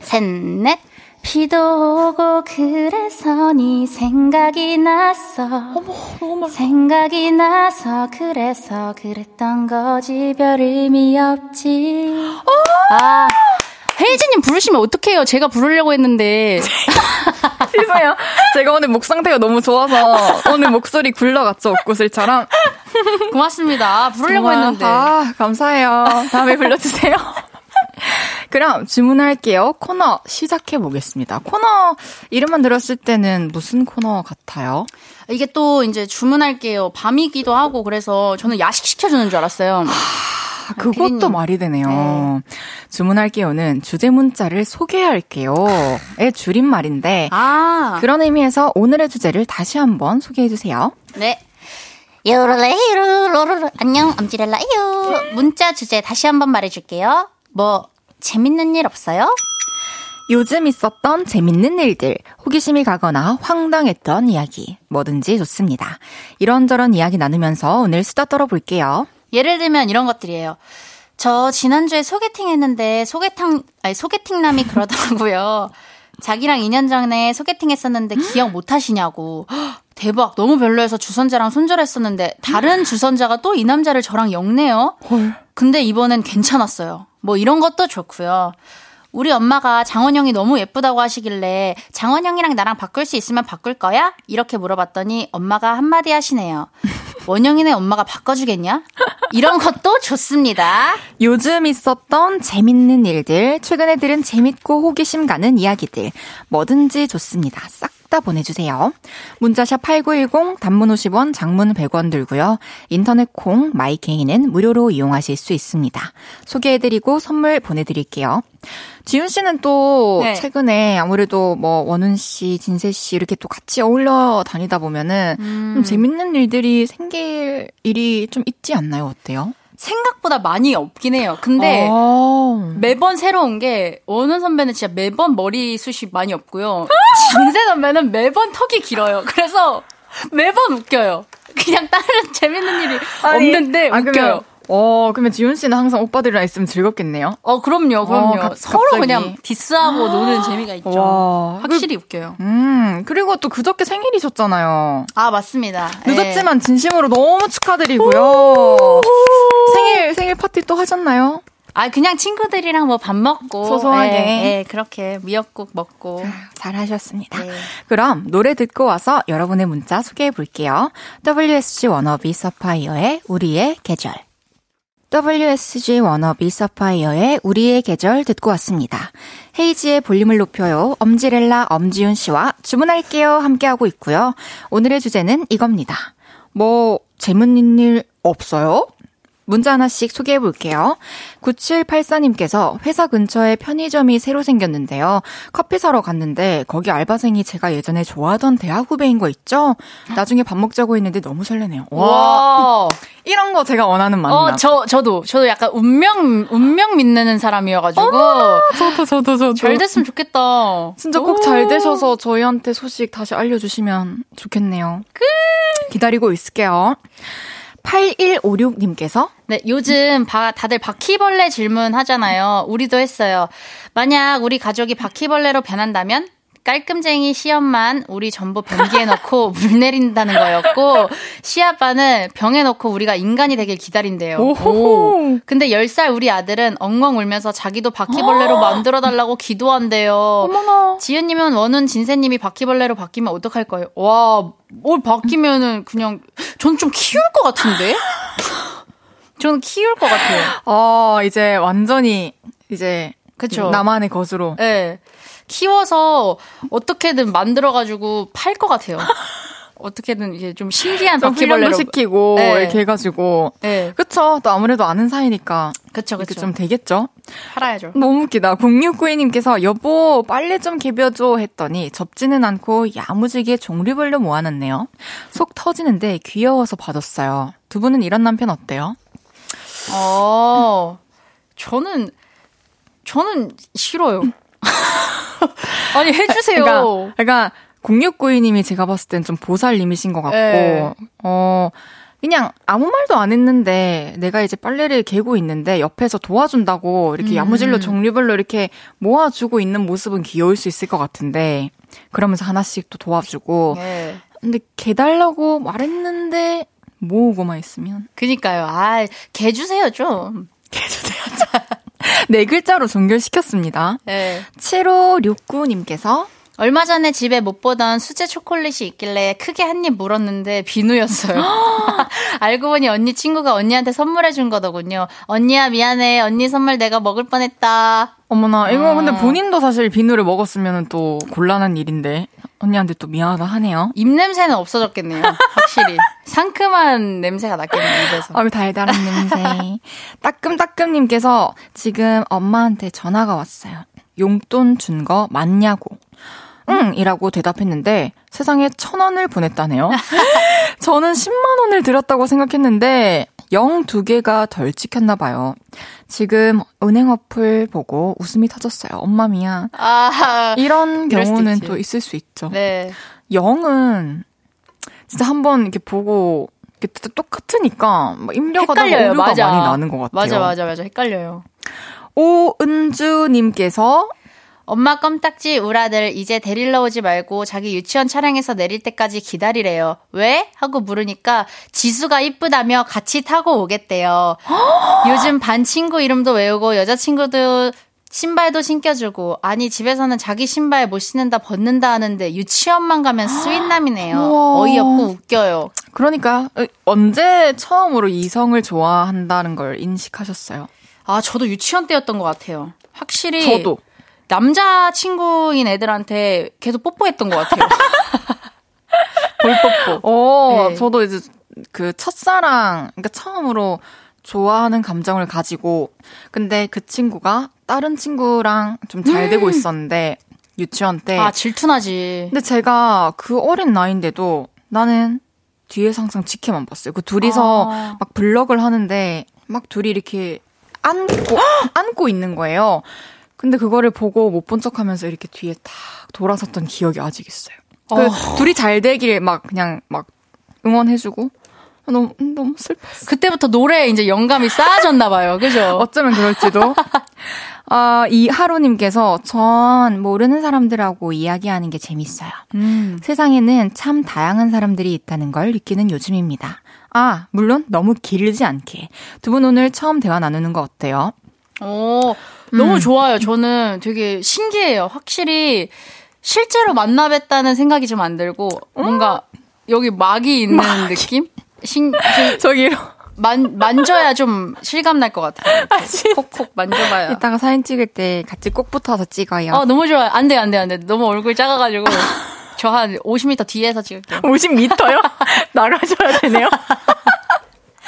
셋, 넷. 비도 오고 그래서 네 생각이 났어. 어머, 너무 생각이 나서 그래서 그랬던 거지 별 의미 없지. 아, 혜진님 부르시면 어떡해요? 제가 부르려고 했는데. 죄송해요. 제가 오늘 목 상태가 너무 좋아서 오늘 목소리 굴러갔죠, 옥구슬처럼. 고맙습니다. 부르려고 정말, 했는데. 아, 감사해요. 다음에 불러주세요. 그럼 주문할게요. 코너 시작해 보겠습니다. 코너 이름만 들었을 때는 무슨 코너 같아요? 이게 또 이제 주문할게요. 밤이기도 하고 그래서 저는 야식 시켜주는 줄 알았어요. 아, 그것도 피디님. 말이 되네요. 네. 주문할게요는 주제 문자를 소개할게요의 줄임말인데 아. 그런 의미에서 오늘의 주제를 다시 한번 소개해 주세요. 네. 요로레이로로로 안녕 엄지렐라요. 문자 주제 다시 한번 말해 줄게요. 뭐 재밌는 일 없어요? 요즘 있었던 재밌는 일들, 호기심이 가거나 황당했던 이야기, 뭐든지 좋습니다. 이런저런 이야기 나누면서 오늘 수다 떨어볼게요. 예를 들면 이런 것들이에요. 저 지난주에 소개팅 했는데 소개팅 아니 소개팅남이 그러더라고요. 자기랑 2년 전에 소개팅 했었는데 기억 못 하시냐고. 대박. 너무 별로여서 주선자랑 손절했었는데 다른 주선자가 또 이 남자를 저랑 엮네요. 헐. 근데 이번엔 괜찮았어요. 뭐 이런 것도 좋고요. 우리 엄마가 장원영이 너무 예쁘다고 하시길래 장원영이랑 나랑 바꿀 수 있으면 바꿀 거야? 이렇게 물어봤더니 엄마가 한마디 하시네요. 원영이네 엄마가 바꿔주겠냐? 이런 것도 좋습니다. 요즘 있었던 재밌는 일들, 최근에 들은 재밌고 호기심 가는 이야기들, 뭐든지 좋습니다. 싹 다 보내주세요. 문자샵 8910, 단문 50원, 장문 100원 들고요. 인터넷 콩, 마이케이는 무료로 이용하실 수 있습니다. 소개해드리고 선물 보내드릴게요. 지윤 씨는 또 네. 최근에 아무래도 뭐 원훈 씨, 진세 씨 이렇게 또 같이 어울려 다니다 보면은 음. 좀 재밌는 일들이 생길 일이 좀 있지 않나요? 어때요? 생각보다 많이 없긴 해요. 근데 어. 매번 새로운 게 원훈 선배는 진짜 매번 머리숱이 많이 없고요. 진세 선배는 매번 턱이 길어요. 그래서 매번 웃겨요. 그냥 다른 재밌는 일이 아니, 없는데 아, 웃겨요. 어, 그러면 지훈 씨는 항상 오빠들이랑 있으면 즐겁겠네요? 어, 그럼요, 그럼요. 어, 가, 서로 갑자기. 그냥 디스하고 노는 재미가 있죠. 와. 확실히 그, 웃겨요. 음, 그리고 또 그저께 생일이셨잖아요. 아, 맞습니다. 늦었지만 네. 진심으로 너무 축하드리고요. 생일, 생일 파티 또 하셨나요? 아 그냥 친구들이랑 뭐 밥 먹고 소소하게 네, 네, 그렇게 미역국 먹고 잘 하셨습니다. 네. 그럼 노래 듣고 와서 여러분의 문자 소개해 볼게요. WSG 워너비 사파이어의 우리의 계절. WSG 워너비 사파이어의 우리의 계절 듣고 왔습니다. 헤이즈의 볼륨을 높여요. 엄지렐라 엄지윤 씨와 주문할게요. 함께하고 있고요. 오늘의 주제는 이겁니다. 뭐, 재밌는 일 없어요? 문자 하나씩 소개해 볼게요. 9784님께서 회사 근처에 편의점이 새로 생겼는데요. 커피 사러 갔는데 거기 알바생이 제가 예전에 좋아하던 대학 후배인 거 있죠? 나중에 밥 먹자고 했는데 너무 설레네요. 와. 이런 거 제가 원하는 만남. 어, 저, 저도, 저도 약간 운명, 운명 믿는 사람이어 가지고. 어, 저도, 저도, 저도. 잘 됐으면 좋겠다. 진짜 꼭 잘 되셔서 저희한테 소식 다시 알려 주시면 좋겠네요. 끝! 기다리고 있을게요. 8156님께서 네, 요즘 바, 다들 바퀴벌레 질문 하잖아요. 우리도 했어요. 만약 우리 가족이 바퀴벌레로 변한다면 깔끔쟁이 시엄만 우리 전부 변기에 넣고 물 내린다는 거였고 시아빠는 병에 넣고 우리가 인간이 되길 기다린대요. 오. 근데 10살 우리 아들은 엉엉 울면서 자기도 바퀴벌레로 만들어 달라고 기도한대요. 어머나. 지은 님은 원훈 진세 님이 바퀴벌레로 바뀌면 어떡할 거예요? 와, 뭘 바뀌면은 그냥 전 좀 키울 것 같은데. 저는 키울 것 같아요. 어, 이제 완전히 이제 그쵸. 나만의 것으로. 네. 키워서 어떻게든 만들어가지고 팔 것 같아요. 어떻게든 이게 좀 신기한 좀 바퀴벌레로 시키고 네. 이렇게 해가지고 네. 그쵸 또 아무래도 아는 사이니까 그쵸 이렇게 그쵸 좀 되겠죠 팔아야죠. 너무 웃기다 0692님께서 여보 빨래 좀 개벼줘 했더니 접지는 않고 야무지게 종류별로 모아놨네요 속 터지는데 귀여워서 받았어요 두 분은 이런 남편 어때요? 어, 저는, 저는 싫어요. 아니, 해주세요. 그러니까, 그러니까 0692님이 제가 봤을 땐 좀 보살님이신 것 같고, 네. 어, 그냥 아무 말도 안 했는데 내가 이제 빨래를 개고 있는데 옆에서 도와준다고 이렇게 음. 야무질로 종류별로 이렇게 모아주고 있는 모습은 귀여울 수 있을 것 같은데, 그러면서 하나씩 또 도와주고, 네. 근데 개 달라고 말했는데 모으고만 있으면 그니까요. 아, 개 주세요, 좀. 네 글자로 종결시켰습니다. 네. 7569님께서 얼마 전에 집에 못 보던 수제 초콜릿이 있길래 크게 한 입 물었는데 비누였어요. 알고 보니 언니 친구가 언니한테 선물해 준 거더군요. 언니야 미안해. 언니 선물 내가 먹을 뻔했다. 어머나, 이거 음. 근데 본인도 사실 비누를 먹었으면 또 곤란한 일인데, 언니한테 또 미안하다 하네요. 입 냄새는 없어졌겠네요. 확실히 상큼한 냄새가 났겠네요 입에서. 아유, 달달한 냄새. 따끔따끔님께서 지금 엄마한테 전화가 왔어요. 용돈 준 거 맞냐고. 응, 이라고 대답했는데 세상에 천 원을 보냈다네요. 저는 10만 원을 들었다고 생각했는데 영두 개가 덜 찍혔나 봐요. 지금 은행 어플 보고 웃음이 터졌어요. 엄마 미안. 아, 이런 경우는. 또 있을 수 있죠. 네. 영은 진짜 한번 이렇게 보고 이렇게 또 똑같으니까 막 입력하다가 헷갈려요. 오류가 맞아. 많이 나는 것 같아요. 맞아, 맞아, 맞아. 헷갈려요. 오은주님께서 엄마 껌딱지 우라들 이제 데리러 오지 말고 자기 유치원 차량에서 내릴 때까지 기다리래요. 왜? 하고 물으니까 지수가 이쁘다며 같이 타고 오겠대요. 요즘 반 친구 이름도 외우고 여자친구도 신발도 신겨주고 아니 집에서는 자기 신발 못 신는다 벗는다 하는데 유치원만 가면 스윗남이네요. 어이없고 웃겨요. 그러니까 언제 처음으로 이성을 좋아한다는 걸 인식하셨어요? 아 저도 유치원 때였던 것 같아요. 확실히 저도. 남자 친구인 애들한테 계속 뽀뽀했던 것 같아요. 볼뽀뽀. 어, 네. 저도 이제 그 첫사랑, 그러니까 처음으로 좋아하는 감정을 가지고, 근데 그 친구가 다른 친구랑 좀 잘 되고 있었는데, 유치원 때. 아 질투나지. 근데 제가 그 어린 나이인데도 나는 뒤에서 항상 지켜만 봤어요. 그 둘이서 아. 막 블럭을 하는데, 막 둘이 이렇게 안고, 안고 있는 거예요. 근데 그거를 보고 못 본 척 하면서 이렇게 뒤에 탁 돌아섰던 기억이 아직 있어요. 그 어. 둘이 잘 되길 막 그냥 막 응원해주고 너무 너무 슬펐어. 그때부터 노래에 이제 영감이 쌓아졌나 봐요. 그죠? 어쩌면 그럴지도. 아, 이 하루님께서 전 모르는 사람들하고 이야기하는 게 재밌어요. 음. 세상에는 참 다양한 사람들이 있다는 걸 느끼는 요즘입니다. 아, 물론 너무 길지 않게. 두 분 오늘 처음 대화 나누는 거 어때요? 오, 너무 좋아요. 저는 되게 신기해요. 확실히 실제로 만나 뵀다는 생각이 좀 안 들고 뭔가 여기 막이 있는 느낌? 신, 신- 저기 만, 만져야 좀 실감 날 것 같아요. 이렇게 콕콕 만져봐야. 이따가 사진 찍을 때 같이 꼭 붙어서 찍어요. 어, 너무 좋아요. 안 돼, 안 돼, 안 돼. 너무 얼굴 작아가지고. 저 한 50m 뒤에서 찍을게요. 50m요? 나가셔야 되네요.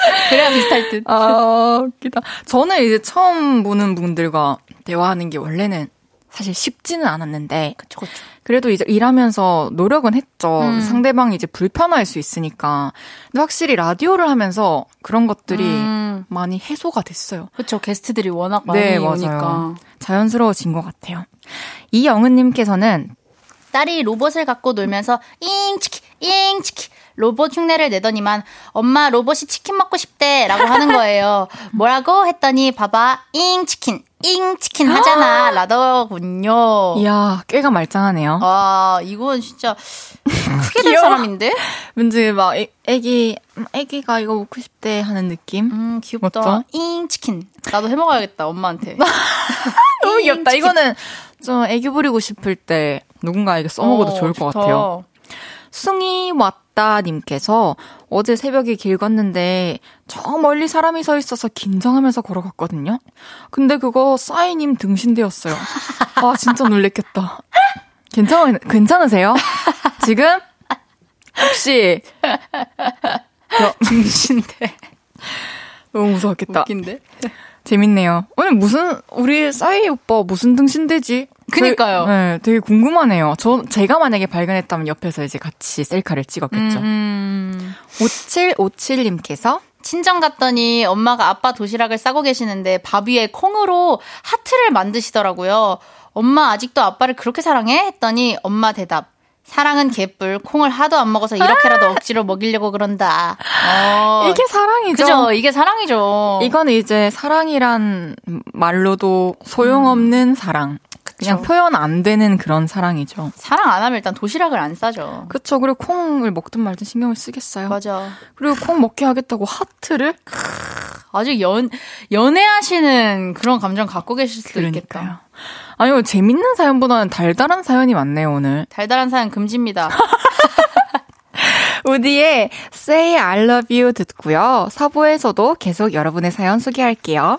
그래야 비슷할 듯. 아, 웃기다. 저는 이제 처음 보는 분들과 대화하는 게 원래는 사실 쉽지는 않았는데. 그쵸, 그쵸. 그래도 이제 일하면서 노력은 했죠. 음. 상대방이 이제 불편할 수 있으니까. 근데 확실히 라디오를 하면서 그런 것들이 음. 많이 해소가 됐어요. 그쵸, 게스트들이 워낙 많이 네, 오니까. 맞아요. 자연스러워진 것 같아요. 이영은님께서는 딸이 로봇을 갖고 놀면서 잉치키 잉치키 로봇 흉내를 내더니만 엄마 로봇이 치킨 먹고 싶대 라고 하는 거예요. 뭐라고 했더니 봐봐 잉 치킨 잉 치킨 하잖아 라더군요. 이야, 꽤가 말짱하네요. 아 이건 진짜 크게 된 사람인데? 왠지 막 애, 애기, 음, 애기가 이거 먹고 싶대 하는 느낌? 음 귀엽다. 맞죠? 잉 치킨 나도 해 먹어야겠다 엄마한테. 너무 귀엽다. 이거는 좀 애교 부리고 싶을 때 누군가에게 써먹어도 어, 좋을 것 좋다. 같아요. 숭이 왔 다님께서 어제 새벽에 길 걷는데 저 멀리 사람이 서 있어서 긴장하면서 걸어갔거든요. 근데 그거 싸이님 등신대였어요. 아 진짜 놀랬겠다. 괜찮 괜찮으세요? 지금 혹시 등신대. 너무 무서웠겠다. 웃긴데? 재밌네요. 오늘 무슨 우리 싸이 오빠 무슨 등신대지? 그니까요. 저, 네, 되게 궁금하네요. 저 제가 만약에 발견했다면 옆에서 이제 같이 셀카를 찍었겠죠. 음. 5757님께서 친정 갔더니 엄마가 아빠 도시락을 싸고 계시는데 밥 위에 콩으로 하트를 만드시더라고요. 엄마 아직도 아빠를 그렇게 사랑해? 했더니 엄마 대답. 사랑은 개뿔. 콩을 하도 안 먹어서 이렇게라도 억지로 먹이려고 그런다. 어. 이게 사랑이죠. 그죠? 이게 사랑이죠. 이거는 이제 사랑이란 말로도 소용없는 사랑. 그냥 표현 안 되는 그런 사랑이죠. 사랑 안 하면 일단 도시락을 안 싸죠. 그쵸. 그리고 콩을 먹든 말든 신경을 쓰겠어요. 맞아. 그리고 콩 먹게 하겠다고 하트를? 아주 연, 연애하시는 그런 감정 갖고 계실 수도 그러니까요. 있겠다. 아니요, 재밌는 사연보다는 달달한 사연이 많네요, 오늘. 달달한 사연 금지입니다. 우디의 Say I Love You 듣고요. 사부에서도 계속 여러분의 사연 소개할게요.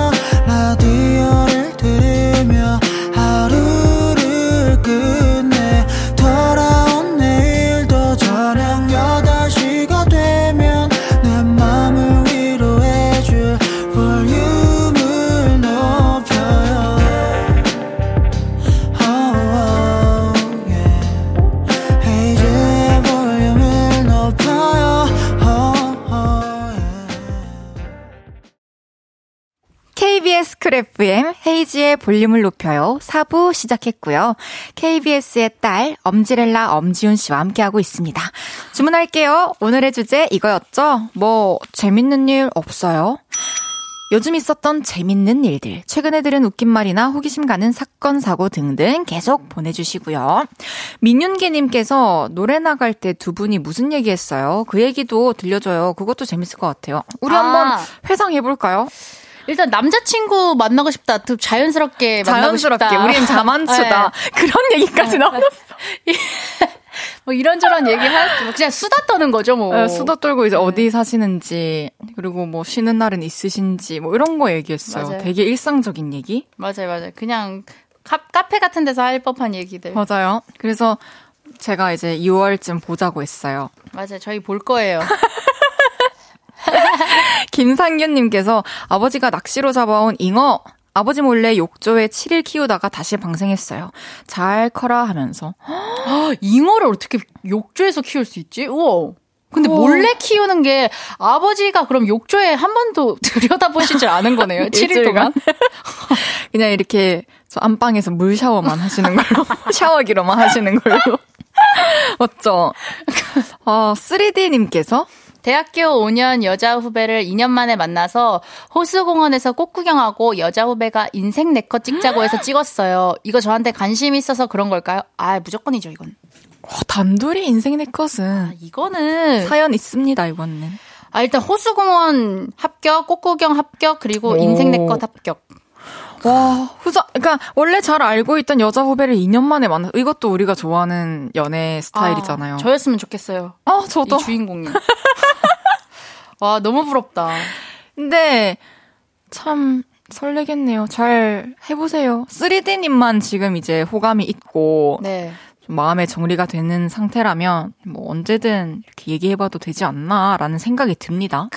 볼륨을 높여요. 4부 시작했고요. KBS의 딸 엄지렐라 엄지훈 씨와 함께하고 있습니다. 주문할게요. 오늘의 주제 이거였죠? 뭐 재밌는 일 없어요? 요즘 있었던 재밌는 일들, 최근에 들은 웃긴 말이나 호기심 가는 사건, 사고 등등 계속 보내주시고요. 민윤기님께서 노래 나갈 때 두 분이 무슨 얘기 했어요? 그 얘기도 들려줘요. 그것도 재밌을 것 같아요. 우리 아. 한번 회상해볼까요? 일단 남자친구 만나고 싶다. 또 자연스럽게 만나고 자연스럽게 싶다. 우린 자만추다. 그런 얘기까지 나왔어. 뭐 이런저런 얘기 할, 뭐 그냥 수다 떠는 거죠, 뭐. 네, 수다 떨고 이제 어디 사시는지 그리고 뭐 쉬는 날은 있으신지 뭐 이런 거 얘기했어요. 맞아요. 되게 일상적인 얘기. 맞아요, 맞아요. 그냥 카, 카페 같은 데서 할 법한 얘기들. 맞아요. 그래서 제가 이제 2월쯤 보자고 했어요. 맞아요. 저희 볼 거예요. 김상균님께서 아버지가 낚시로 잡아온 잉어 아버지 몰래 욕조에 7일 키우다가 다시 방생했어요. 잘 커라 하면서 잉어를 어떻게 욕조에서 키울 수 있지? 우와. 근데 우와. 몰래 키우는 게 아버지가 그럼 욕조에 한 번도 들여다보실 줄 아는 거네요. 7일 동안. 그냥 이렇게 저 안방에서 물 샤워만 하시는 걸로 샤워기로만 하시는 걸로 맞죠? 어, 3D님께서 대학교 5년 여자 후배를 2년 만에 만나서 호수공원에서 꽃 구경하고 여자 후배가 인생 네컷 찍자고 해서 찍었어요. 이거 저한테 관심 있어서 그런 걸까요? 아, 무조건이죠, 이건. 어, 단둘이 인생 내 것은 아, 이거는 사연 있습니다 이거는. 아, 일단 호수공원 합격, 꽃 구경 합격, 그리고 오. 인생 네컷 합격. 와 후자 그러니까 원래 잘 알고 있던 여자 후배를 2년 만에 만나 이것도 우리가 좋아하는 연애 스타일이잖아요. 아, 저였으면 좋겠어요. 어 저도. 이 주인공님. 와, 너무 부럽다. 근데 참 설레겠네요. 잘 해보세요. 3D님만 지금 이제 호감이 있고 네. 좀 마음의 정리가 되는 상태라면 뭐 언제든 이렇게 얘기해봐도 되지 않나라는 생각이 듭니다.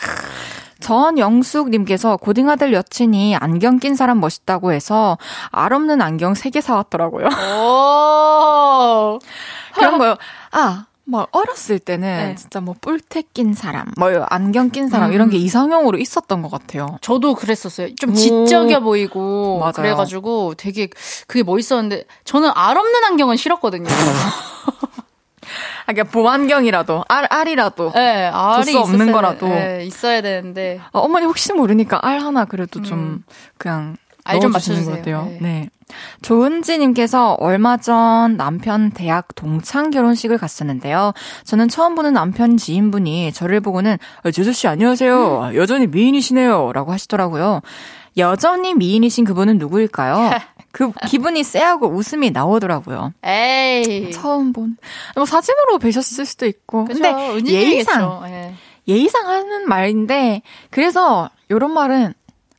전영숙님께서 고딩아들 여친이 안경 낀 사람 멋있다고 해서 알 없는 안경 3개 사왔더라고요. 오! 그런 거요. 아, 막 어렸을 때는 네. 진짜 뭐 뿔테 낀 사람, 뭐 안경 낀 사람 이런 게 이상형으로 있었던 것 같아요. 저도 그랬었어요. 좀 오. 지적여 보이고 맞아요. 그래가지고 되게 그게 멋있었는데 저는 알 없는 안경은 싫었거든요. 아, 그러니까 보안경이라도 알 알이라도. 네, 알이 수 없는 거라도. 돼. 네, 있어야 되는데 어, 어머니 혹시 모르니까 알 하나 그래도 좀 그냥 알좀 넣어주시는 것. 같아요. 네. 네. 조은지님께서 얼마 전 남편 대학 동창 결혼식을 갔었는데요. 저는 처음 보는 남편 지인분이 저를 보고는 어, 제주씨 안녕하세요. 여전히 미인이시네요. 라고 하시더라고요. 여전히 미인이신 그분은 누구일까요? 그 기분이 쎄하고 웃음이 나오더라고요. 에이. 처음 본. 뭐 사진으로 뵈셨을 수도 있고. 그쵸, 근데. 예의상 예. 예의상 하는 말인데 그래서 요런 말은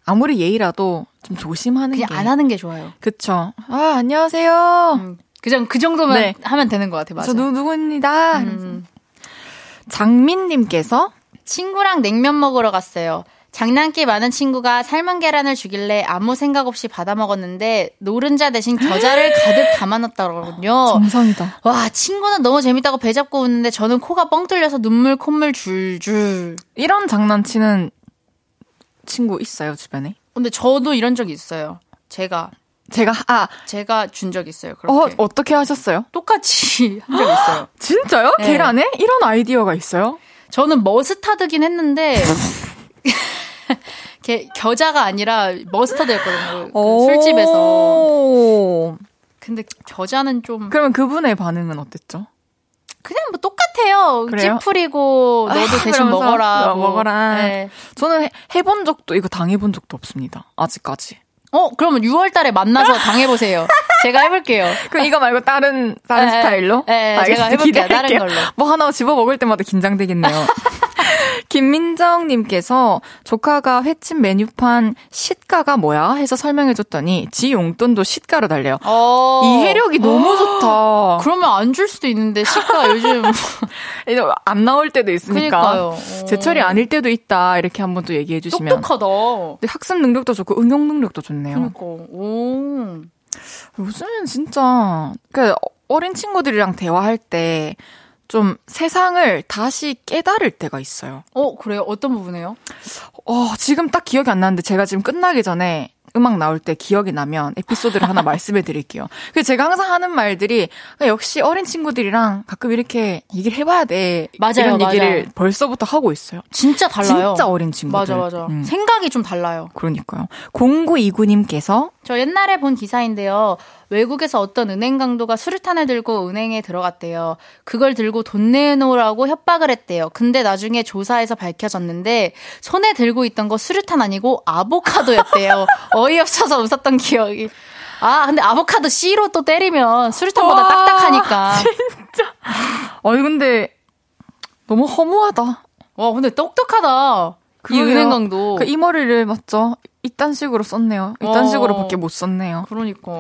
아무리 예의라도 좀 조심하는 그냥 게. 안 하는 게 좋아요. 그쵸. 아, 안녕하세요. 음, 그냥 그 정도면 네. 하면 되는 것 같아요. 맞아요. 저 누, 누구입니다. 음. 장민님께서 친구랑 냉면 먹으러 갔어요. 장난기 많은 친구가 삶은 계란을 주길래 아무 생각 없이 받아 먹었는데 노른자 대신 겨자를 가득 담아놨더라고요. 정성이다. 와 친구는 너무 재밌다고 배 잡고 웃는데 저는 코가 뻥 뚫려서 눈물 콧물 줄줄. 이런 장난치는 친구 있어요, 주변에? 근데 저도 이런 적이 있어요. 제가 제가, 아, 제가 준 적 있어요. 어, 그렇게 어떻게 하셨어요? 똑같이 한 적 있어요. 진짜요? 네. 계란에? 이런 아이디어가 있어요? 저는 머스타드긴 했는데 게, 겨자가 아니라 머스타드였거든요. 그 술집에서. 오. 근데 겨자는 좀 그러면 그분의 반응은 어땠죠? 그냥 뭐 똑같 아요. 그래요? 찌푸리고 너도 아, 대신 먹어라. 어, 먹어라. 네. 저는 해- 해본 적도, 이거 당해본 적도 없습니다. 아직까지. 어, 그러면 6월 달에 만나서 당해보세요. 제가 해볼게요. 그럼 이거 말고 다른, 다른 네, 스타일로? 네, 제가. 해볼게요. 다른 기대할게요. 걸로. 뭐 하나 집어 먹을 때마다 긴장되겠네요. 김민정님께서 조카가 횟집 메뉴판 시가가 뭐야? 해서 설명해줬더니 지 용돈도 시가로 달래요. 어. 이 해력이 너무 좋다. 그러면 안 줄 수도 있는데, 시가 요즘. 안 나올 때도 있으니까. 그러니까요. 어. 제철이 아닐 때도 있다. 이렇게 한번 또 얘기해 주시면. 똑똑하다. 근데 학습 능력도 좋고 응용 능력도 좋네요. 그러니까. 오. 요즘은 진짜 그 어린 친구들이랑 대화할 때 좀 세상을 다시 깨달을 때가 있어요. 어, 그래요? 어떤 부분에요? 어, 지금 딱 기억이 안 나는데 제가 지금 끝나기 전에 음악 나올 때 기억이 나면 에피소드를 하나 말씀해 드릴게요. 그 제가 항상 하는 말들이 역시 어린 친구들이랑 가끔 이렇게 얘기를 해봐야 돼. 맞아요, 이런 얘기를 맞아요. 벌써부터 하고 있어요. 진짜 달라요. 진짜 어린 친구들. 맞아, 맞아. 음. 생각이 좀 달라요. 그러니까요. 0929님께서 저 옛날에 본 기사인데요. 외국에서 어떤 은행 강도가 수류탄을 들고 은행에 들어갔대요. 그걸 들고 돈 내놓으라고 협박을 했대요. 근데 나중에 조사에서 밝혀졌는데 손에 들고 있던 거 수류탄 아니고 아보카도였대요. 어이없어서 웃었던 기억이. 아, 근데 아보카도 C로 또 때리면 수류탄보다 와, 딱딱하니까. 어이 근데 너무 허무하다. 와, 근데 똑똑하다. 이. 은행 강도. 그 이 머리를 맞죠? 이딴 식으로 썼네요. 이딴 어. 식으로밖에 못 썼네요. 그러니까.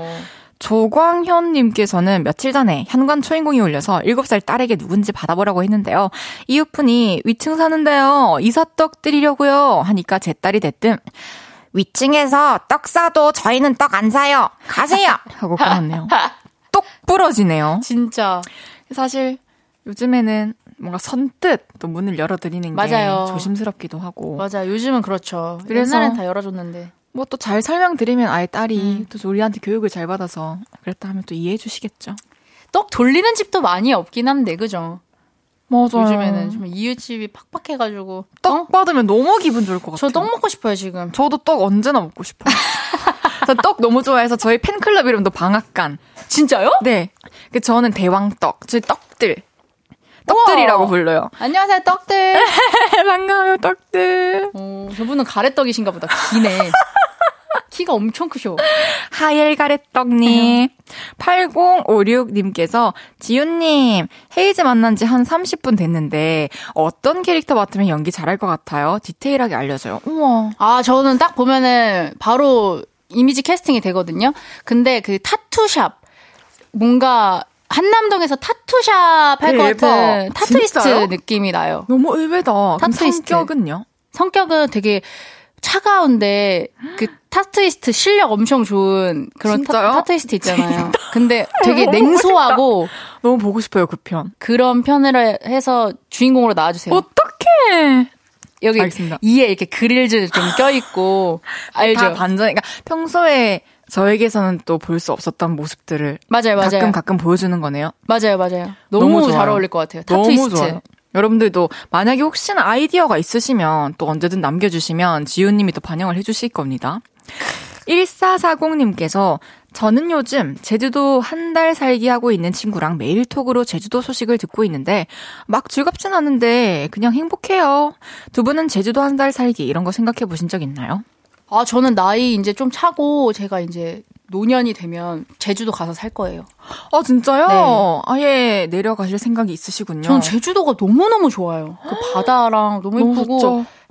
조광현님께서는 며칠 전에 현관 초인공이 울려서 7살 딸에게 누군지 받아보라고 했는데요. 이웃분이 위층 사는데요. 이사떡 드리려고요. 하니까 제 딸이 대뜸 위층에서 떡 사도 저희는 떡 안 사요. 가세요. 하고 끊었네요. 똑 부러지네요. 진짜. 사실 요즘에는 뭔가 선뜻 또 문을 열어드리는 맞아요. 게 조심스럽기도 하고 맞아. 요즘은 그렇죠. 그래서- 옛날엔 다 열어줬는데. 뭐 또 잘 설명드리면 아예 딸이 음. 또 우리한테 교육을 잘 받아서 그랬다 하면 또 이해해 주시겠죠. 떡 돌리는 집도 많이 없긴 한데, 그죠? 맞아요. 요즘에는 좀 이웃집이 팍팍해가지고. 떡 어? 받으면 너무 기분 좋을 것 같아요. 저 떡 먹고 싶어요, 지금. 저도 떡 언제나 먹고 싶어요. 저떡 너무 좋아해서 저희 팬클럽 이름도 방앗간. 진짜요? 네. 그 저는 대왕떡. 저희 떡들. 떡들이라고 우와. 불러요. 안녕하세요, 떡들. 반가워요, 떡들. 어, 저분은 가래떡이신가 보다. 기네. 키가 엄청 크셔. 하엘가래떡님. 8056님께서, 지윤님, 헤이즈 만난 지 한 30분 됐는데, 어떤 캐릭터 맡으면 연기 잘할 것 같아요? 디테일하게 알려줘요. 우와. 아, 저는 딱 보면은 바로 이미지 캐스팅이 되거든요. 근데 그 tattoo shop. 뭔가 한남동에서 tattoo shop 할 것 대박. 같은 tattooist 진짜요? 느낌이 나요. 너무 의외다. tattooist. 성격은요? 성격은 되게 차가운데 그 tattooist 실력 엄청 좋은 그런 진짜요? tattooist 있잖아요. 근데 되게 냉소하고 너무 보고 싶어요, 그 편. 그런 편을 해서 주인공으로 나와주세요. 어떡해. 여기 알겠습니다. 이에 이렇게 그릴즈 좀 껴있고 알죠? 다 반전, 그러니까 평소에 저에게서는 또 볼 수 없었던 모습들을 맞아요, 맞아요. 가끔 가끔 보여주는 거네요. 맞아요, 맞아요. 너무, 너무 잘. 어울릴 것 같아요. 타투이스트. 좋아요. 여러분들도 만약에 혹시나 아이디어가 있으시면 또 언제든 남겨주시면 지효님이 또 반영을 해주실 겁니다. 1440님께서 저는 요즘 제주도 한 달 살기 하고 있는 친구랑 매일 톡으로 제주도 소식을 듣고 있는데 막 즐겁진 않은데 그냥 행복해요. 두 분은 제주도 한 달 살기 이런 거 생각해 보신 적 있나요? 아, 저는 나이 이제 좀 차고 제가 이제 노년이 되면 제주도 가서 살 거예요. 아 진짜요? 네. 아예 내려가실 생각이 있으시군요. 저는 제주도가 너무너무 좋아요. 그 바다랑 너무 예쁘고.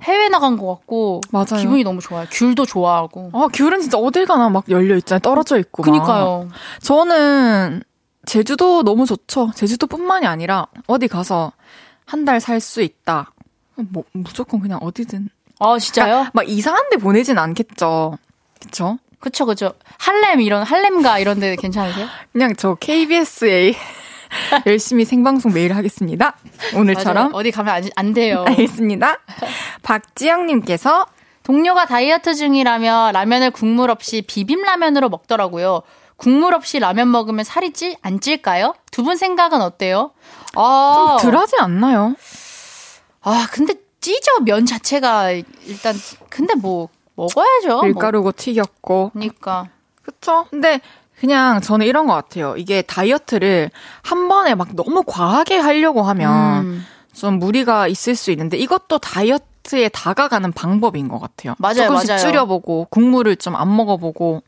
해외 나간 것 같고 맞아요. 기분이 너무 좋아요. 귤도 좋아하고. 아, 귤은 진짜 어딜 가나 막 열려 있잖아요. 떨어져 있고. 막. 그니까요. 저는 제주도 너무 좋죠. 제주도뿐만이 아니라 어디 가서 한 달 살 수 있다. 뭐 무조건 그냥 어디든 아 진짜요? 막 이상한 데 보내진 않겠죠. 그쵸? 그쵸 그쵸. 할렘 이런 할렘가 이런 데 괜찮으세요? 그냥 저 KBS에 열심히 생방송 매일 하겠습니다. 오늘처럼. 맞아요. 어디 가면 안, 안 돼요. 알겠습니다. 박지영님께서 동료가 다이어트 중이라며 라면을 국물 없이 비빔라면으로 먹더라고요. 국물 없이 라면 먹으면 살이 찌, 안 찔까요? 두 분 생각은 어때요? 아, 좀 덜하지 않나요? 아, 근데 찌죠, 면 자체가. 일단, 근데 뭐, 먹어야죠. 밀가루고 튀겼고. 뭐. 그러니까. 그쵸? 근데 그냥 저는 이런 것 같아요. 이게 다이어트를 한 번에 막 너무 과하게 하려고 하면 음. 좀 무리가 있을 수 있는데 이것도 다이어트에 다가가는 방법인 것 같아요. 맞아요, 조금씩 맞아요. 줄여보고 국물을 좀 안 먹어보고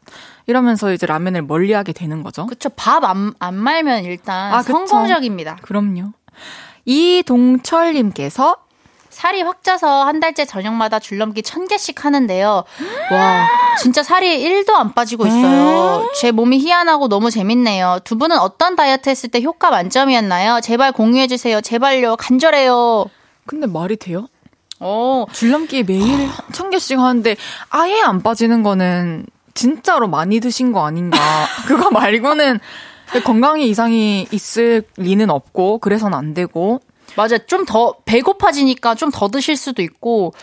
이러면서 이제 라면을 멀리하게 되는 거죠. 그쵸. 밥 안, 안 말면 일단 아. 성공적입니다. 그럼요. 이동철님께서 살이 확 쪄서 한 달째 저녁마다 줄넘기 천 개씩 하는데요. 와, 진짜 살이 1도 안 빠지고 있어요. 제 몸이 희한하고 너무 재밌네요. 두 분은 어떤 다이어트 했을 때 효과 만점이었나요? 제발 공유해주세요. 제발요. 간절해요. 근데 말이 돼요? 어, 줄넘기 매일 천 개씩 하는데 아예 안 빠지는 거는 진짜로 많이 드신 거 아닌가. 그거 말고는 건강에 이상이 있을 리는 없고 그래서는 안 되고 맞아. 좀더 배고파지니까 좀 더 드실 수도 있고.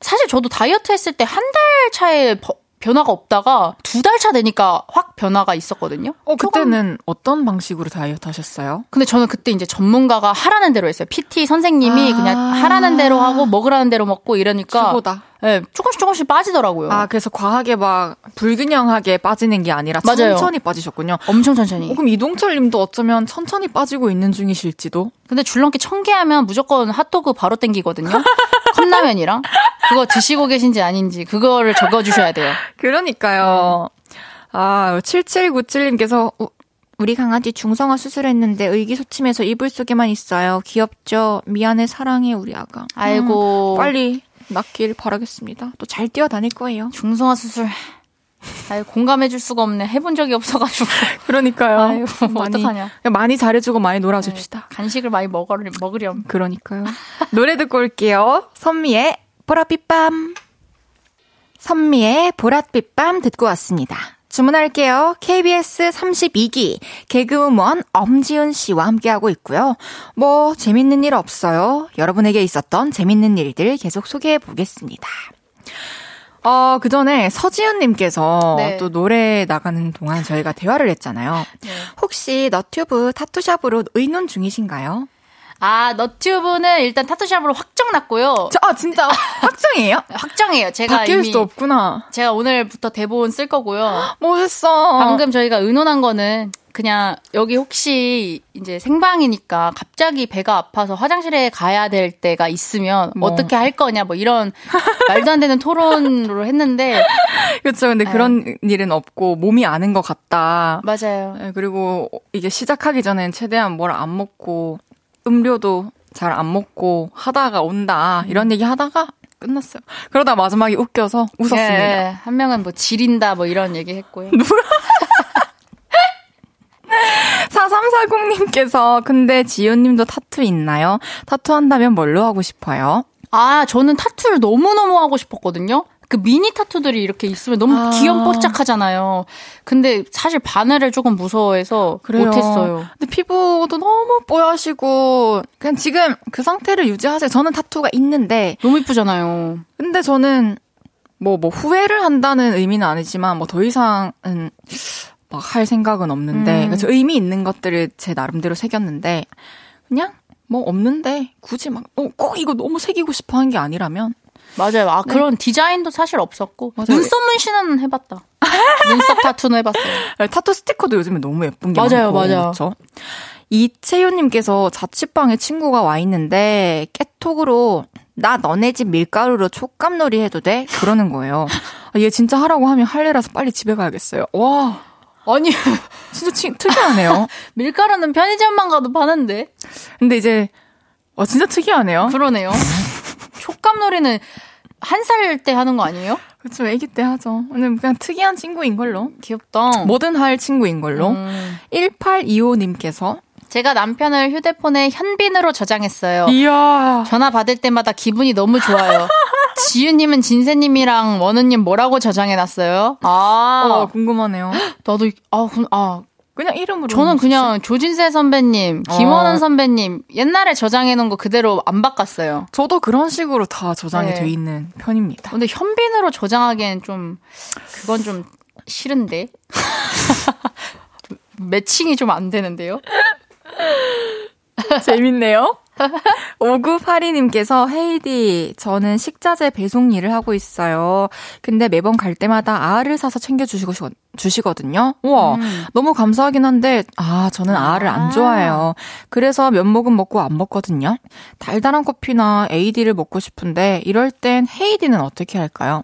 사실 저도 다이어트 했을 때 한 달 차에 버- 변화가 없다가 두 달 차 되니까 확 변화가 있었거든요. 어 조금 그때는 어떤 방식으로 다이어트 하셨어요? 근데 저는 그때 이제 전문가가 하라는 대로 했어요. PT 선생님이 아. 그냥 하라는 대로 하고 먹으라는 대로 먹고 이러니까 최고다. 예, 조금씩 조금씩 빠지더라고요. 아 그래서 과하게 막 불균형하게 빠지는 게 아니라 맞아요. 천천히 빠지셨군요. 엄청 천천히. 어, 그럼 이동철 님도 어쩌면 천천히 빠지고 있는 중이실지도. 근데 줄넘기 천 개 하면 무조건 핫도그 바로 땡기거든요. 컵라면이랑 그거 드시고 계신지 아닌지 그거를 적어 주셔야 돼요. 그러니까요. 아, 7797님께서 우리 강아지 중성화 수술했는데 의기소침해서 이불 속에만 있어요. 귀엽죠? 미안해, 사랑해, 우리 아가. 아이고. 음, 빨리 낫길 바라겠습니다. 또 잘 뛰어다닐 거예요. 중성화 수술. 아유 공감해줄 수가 없네. 해본 적이 없어가지고. 그러니까요. 아유, 많이, 어떡하냐. 많이 잘해주고 많이 놀아줍시다. 간식을 많이 먹으, 먹으렴. 그러니까요. 노래 듣고 올게요. 선미의 보랏빛밤. 선미의 보랏빛밤 듣고 왔습니다. 주문할게요. KBS 32기 개그우먼 엄지은 씨와 함께하고 있고요. 뭐 재밌는 일 없어요. 여러분에게 있었던 재밌는 일들 계속 소개해 보겠습니다. 어, 그 전에 서지은님께서 네. 또 노래 나가는 동안 저희가 대화를 했잖아요. 혹시 너튜브 타투샵으로 의논 중이신가요? 아 너튜브는 일단 타투샵으로 확정 났고요. 저, 아, 진짜 확정이에요? 확정이에요. 제가 바뀔 이미 수 없구나. 제가 오늘부터 대본 쓸 거고요. 멋있어. 방금 저희가 의논한 거는 그냥 여기 혹시 이제 생방이니까 갑자기 배가 아파서 화장실에 가야 될 때가 있으면 뭐. 어떻게 할 거냐 뭐 이런 말도 안 되는 토론으로 했는데 그렇죠. 근데 그런 일은 없고 몸이 아는 것 같다. 맞아요. 네, 그리고 이게 시작하기 전엔 최대한 뭘 안 먹고 음료도 잘 안 먹고 하다가 온다 이런 얘기 하다가 끝났어요. 그러다 마지막에 웃겨서 웃었습니다. 예, 한 명은 뭐 지린다 뭐 이런 얘기 했고요. 4340님께서 근데 지효님도 타투 있나요? 타투 한다면 뭘로 하고 싶어요? 아, 저는 타투를 너무너무 하고 싶었거든요. 그 미니 타투들이 이렇게 있으면 너무 아. 귀염뽀짝하잖아요. 근데 사실 바늘을 조금 무서워해서 그래요. 못했어요. 근데 피부도 너무 뽀얗시고 그냥 지금 그 상태를 유지하세요. 저는 타투가 있는데 너무 이쁘잖아요. 근데 저는 뭐뭐 후회를 한다는 의미는 아니지만 뭐 더 이상은 막 할 생각은 없는데 음. 그래서 의미 있는 것들을 제 나름대로 새겼는데 그냥 뭐 없는데 굳이 막꼭 이거 너무 새기고 싶어 한 게 아니라면 맞아요. 아, 그런 디자인도 사실 없었고. 맞아요. 눈썹 문신은 해봤다. 눈썹 타투는 해봤어요. 네, 타투 스티커도 요즘에 너무 예쁜 게 맞아요, 많고 맞아요. 그렇죠? 이채효님께서 자취방에 친구가 와 있는데 깨톡으로 나 너네 집 밀가루로 촉감놀이 해도 돼? 그러는 거예요. 아, 얘 진짜 하라고 하면 할래라서 빨리 집에 가야겠어요. 와 아니, 진짜 치- 특이하네요. 밀가루는 편의점만 가도 파는데. 근데 이제 와 진짜 특이하네요. 그러네요. 효감놀이는 한 살 때 하는 거 아니에요? 그쵸, 애기 때 하죠. 오늘 그냥 특이한 친구인 걸로. 귀엽다. 뭐든 할 친구인 걸로. 음. 1825님께서. 제가 남편을 휴대폰에 현빈으로 저장했어요. 이야. 전화 받을 때마다 기분이 너무 좋아요. 지유님은 진세님이랑 원우님 뭐라고 저장해놨어요? 아, 어, 궁금하네요. 나도, 아, 그- 아, 그냥 이름으로. 저는 그냥 조진세 선배님, 김원은 어. 선배님, 옛날에 저장해놓은 거 그대로 안 바꿨어요. 저도 그런 식으로 다 저장이 네. 돼 있는 편입니다. 근데 현빈으로 저장하기엔 좀, 그건 좀 싫은데? 매칭이 좀 안 되는데요? 재밌네요. 5982님께서 헤이디, 저는 식자재 배송 일을 하고 있어요. 근데 매번 갈 때마다 알을 사서 챙겨주시고, 주시거든요. 우와, 음. 너무 감사하긴 한데, 아, 저는 알을 안 좋아해요. 그래서 면목은 먹고 안 먹거든요. 달달한 커피나 AD를 먹고 싶은데, 이럴 땐 헤이디는 어떻게 할까요?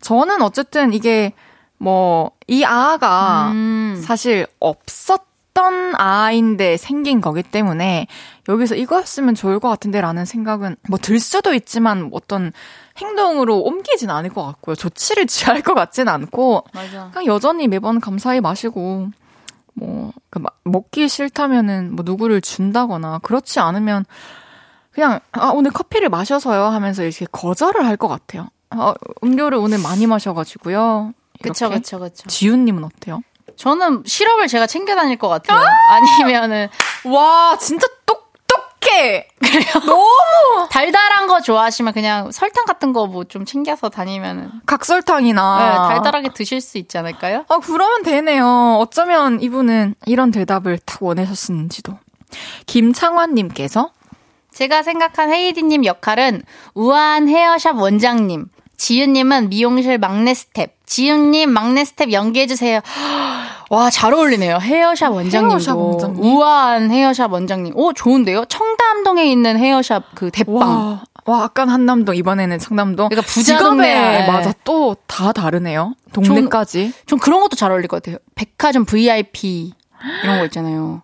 저는 어쨌든 이게, 뭐, 이 아가 음. 사실 없었 던 아인데 생긴 거기 때문에 여기서 이거였으면 좋을 것 같은데 라는 생각은 뭐 들 수도 있지만 어떤 행동으로 옮기진 않을 것 같고요. 조치를 취할 것 같진 않고 맞아. 그냥 여전히 매번 감사히 마시고 뭐그 마- 먹기 싫다면은 뭐 누구를 준다거나 그렇지 않으면 그냥 아 오늘 커피를 마셔서요 하면서 이렇게 거절을 할 것 같아요. 아, 음료를 오늘 많이 마셔가지고요. 이렇게. 그쵸, 그쵸. 지훈님은 어때요? 저는 시럽을 제가 챙겨 다닐 것 같아요. 아니면은 와, 진짜 똑똑해! 달달한 거 좋아하시면 그냥 설탕 같은 거 뭐 좀 챙겨서 다니면은 각설탕이나. 네, 달달하게 드실 수 있지 않을까요? 아, 그러면 되네요. 어쩌면 이분은 이런 대답을 딱 원하셨는지도. 김창환님께서 제가 생각한 헤이디님 역할은 우아한 hair shop 원장님. 지윤님은 미용실 막내 스텝. 지윤님 막내 스텝 연기해주세요. 와, 잘 어울리네요. hair shop 원장님도. hair shop 원장님? 우아한 hair shop 원장님. 오, 좋은데요? 청담동에 있는 hair shop 그 대빵. 와, 와, 아까 한남동, 이번에는 청담동. 그러니까 부자 동네. 맞아, 또 다 다르네요. 동네까지. 좀 그런 것도 잘 어울릴 것 같아요. 백화점 VIP 이런 거 있잖아요.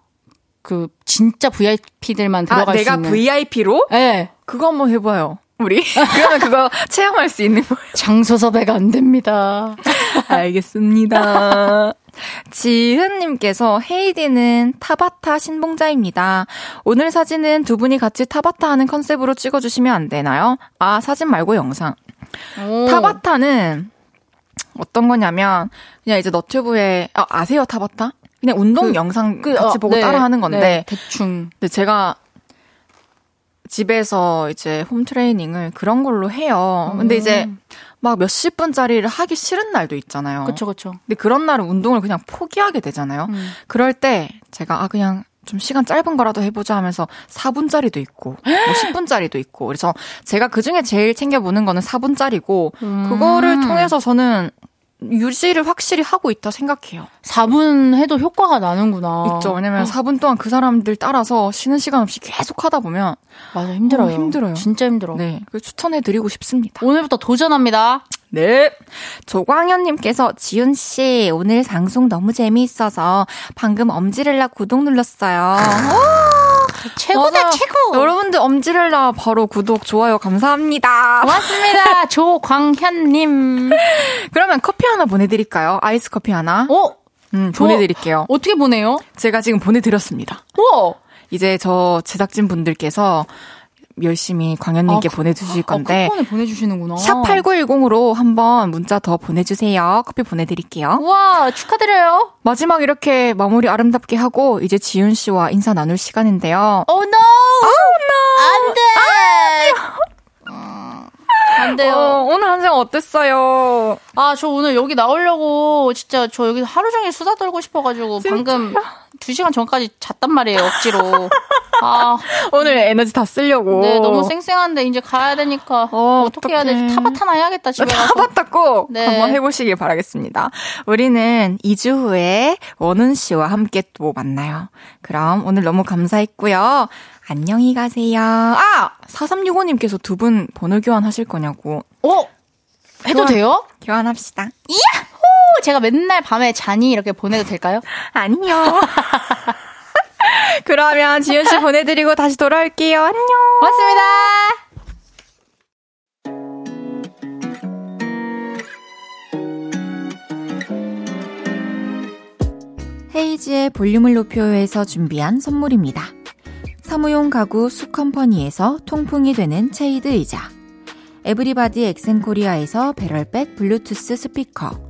그 진짜 VIP들만 아, 들어갈 수 내가 있는. VIP로? 네. 그거 한번 해봐요. 우리. 그러면 그거 체험할 수 있는 거예요. 장소 섭외가 안 됩니다. 알겠습니다. 지은님께서 헤이디는 타바타 신봉자입니다. 오늘 사진은 두 분이 같이 타바타 하는 컨셉으로 찍어주시면 안 되나요? 아, 사진 말고 영상. 오. 타바타는 어떤 거냐면, 그냥 이제 너튜브에, 아, 아세요, 타바타? 그냥 운동 그, 영상 그, 같이 어, 보고 네, 따라 하는 건데, 네, 대충. 근데 제가 집에서 이제 홈 트레이닝을 그런 걸로 해요. 근데 이제 막 몇십 분짜리를 하기 싫은 날도 있잖아요. 그쵸, 그쵸. 근데 그런 날은 운동을 그냥 포기하게 되잖아요. 음. 그럴 때 제가 아 그냥 좀 시간 짧은 거라도 해보자 하면서 4분짜리도 있고 뭐 10분짜리도 있고 그래서 제가 그 중에 제일 챙겨보는 거는 4분짜리고 음. 그거를 통해서 저는 유지를 확실히 하고 있다 생각해요. 4분 해도 효과가 나는구나. 있죠. 왜냐면 4분 동안 그 사람들 따라서 쉬는 시간 없이 계속 하다 보면 맞아, 힘들어요. 어, 힘들어요. 진짜 힘들어. 네, 그 추천해 드리고 싶습니다. 오늘부터 도전합니다. 네. 조광현님께서 지윤 씨 오늘 방송 너무 재미있어서 방금 엄지렐라 구독 눌렀어요. 최고다, 맞아요. 최고! 여러분들 엄지렐라 바로 구독 좋아요 감사합니다. 고맙습니다. 조광현님. 그러면 커피 하나 보내드릴까요? 아이스 커피 하나. 어? 음, 저- 보내드릴게요. 어떻게 보내요? 제가 지금 보내드렸습니다. 우와! 이제 저 제작진 분들께서 열심히 광현님께 아, 보내주실 아, 건데 쿠폰을 보내주시는구나. 샵 8910으로 한번 문자 더 보내주세요. 커피 보내드릴게요. 우와, 축하드려요. 마지막 이렇게 마무리 아름답게 하고 이제 지윤 씨와 인사 나눌 시간인데요. oh, no! 안 돼! 안 돼요. 어, 오늘 한 시간 어땠어요? 아, 저 오늘 여기 나오려고 진짜 저 여기 하루 종일 수다 떨고 싶어가지고 방금 두 시간 전까지 잤단 말이에요, 억지로. 아, 오늘 에너지 다 쓰려고. 네, 너무 쌩쌩한데 이제 가야 되니까 어, 어떻게 해야. 되지? 타바타나 해야겠다, 집에 가서. 타바타 꼭 네. 한번 해보시길 바라겠습니다. 우리는 2주 후에 원훈 씨와 함께 또 만나요. 그럼 오늘 너무 감사했고요. 안녕히 가세요. 아! 4365님께서 두 분 번호 교환하실 거냐고. 어? 해도 교환- 돼요? 교환합시다. 오, 제가 맨날 밤에 잔이 이렇게 보내도 될까요? 아니요. 그러면 지윤 씨 보내드리고 다시 돌아올게요. 안녕. 고맙습니다. 헤이즈의 볼륨을 높여요에서 준비한 선물입니다. 사무용 가구 수컴퍼니에서 통풍이 되는 체이드 의자. 에브리바디 엑센코리아에서 배럴백 블루투스 스피커.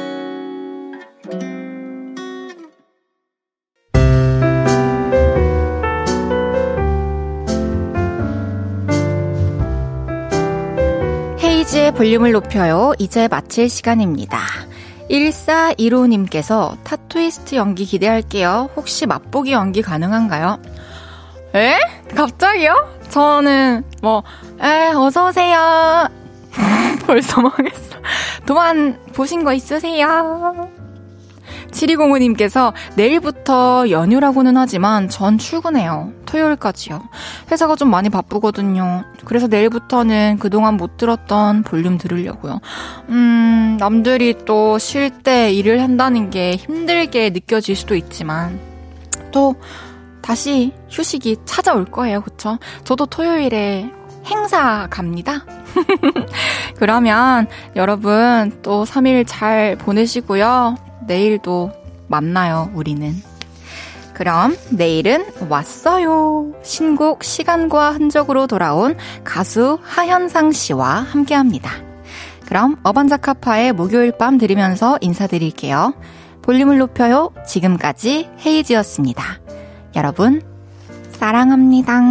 볼륨을 높여요. 이제 마칠 시간입니다. 1415님께서 타투이스트 연기 기대할게요. 혹시 맛보기 연기 가능한가요? 에? 갑자기요? 저는 뭐, 에, 어서오세요. 벌써 망했어. 도만 보신 거 있으세요? 7205님께서 내일부터 연휴라고는 하지만 전 출근해요. 토요일까지요. 회사가 좀 많이 바쁘거든요. 그래서 내일부터는 그동안 못 들었던 볼륨 들으려고요. 음, 남들이 또 쉴 때 일을 한다는 게 힘들게 느껴질 수도 있지만 또 다시 휴식이 찾아올 거예요. 그쵸? 저도 토요일에 행사 갑니다. 그러면 여러분 또 3일 잘 보내시고요. 내일도 만나요, 우리는. 그럼 내일은 왔어요. 신곡 시간과 흔적으로 돌아온 가수 하현상 씨와 함께 합니다. 그럼 어반자카파의 목요일 밤 들으면서 인사드릴게요. 볼륨을 높여요. 지금까지 헤이지였습니다. 여러분, 사랑합니다.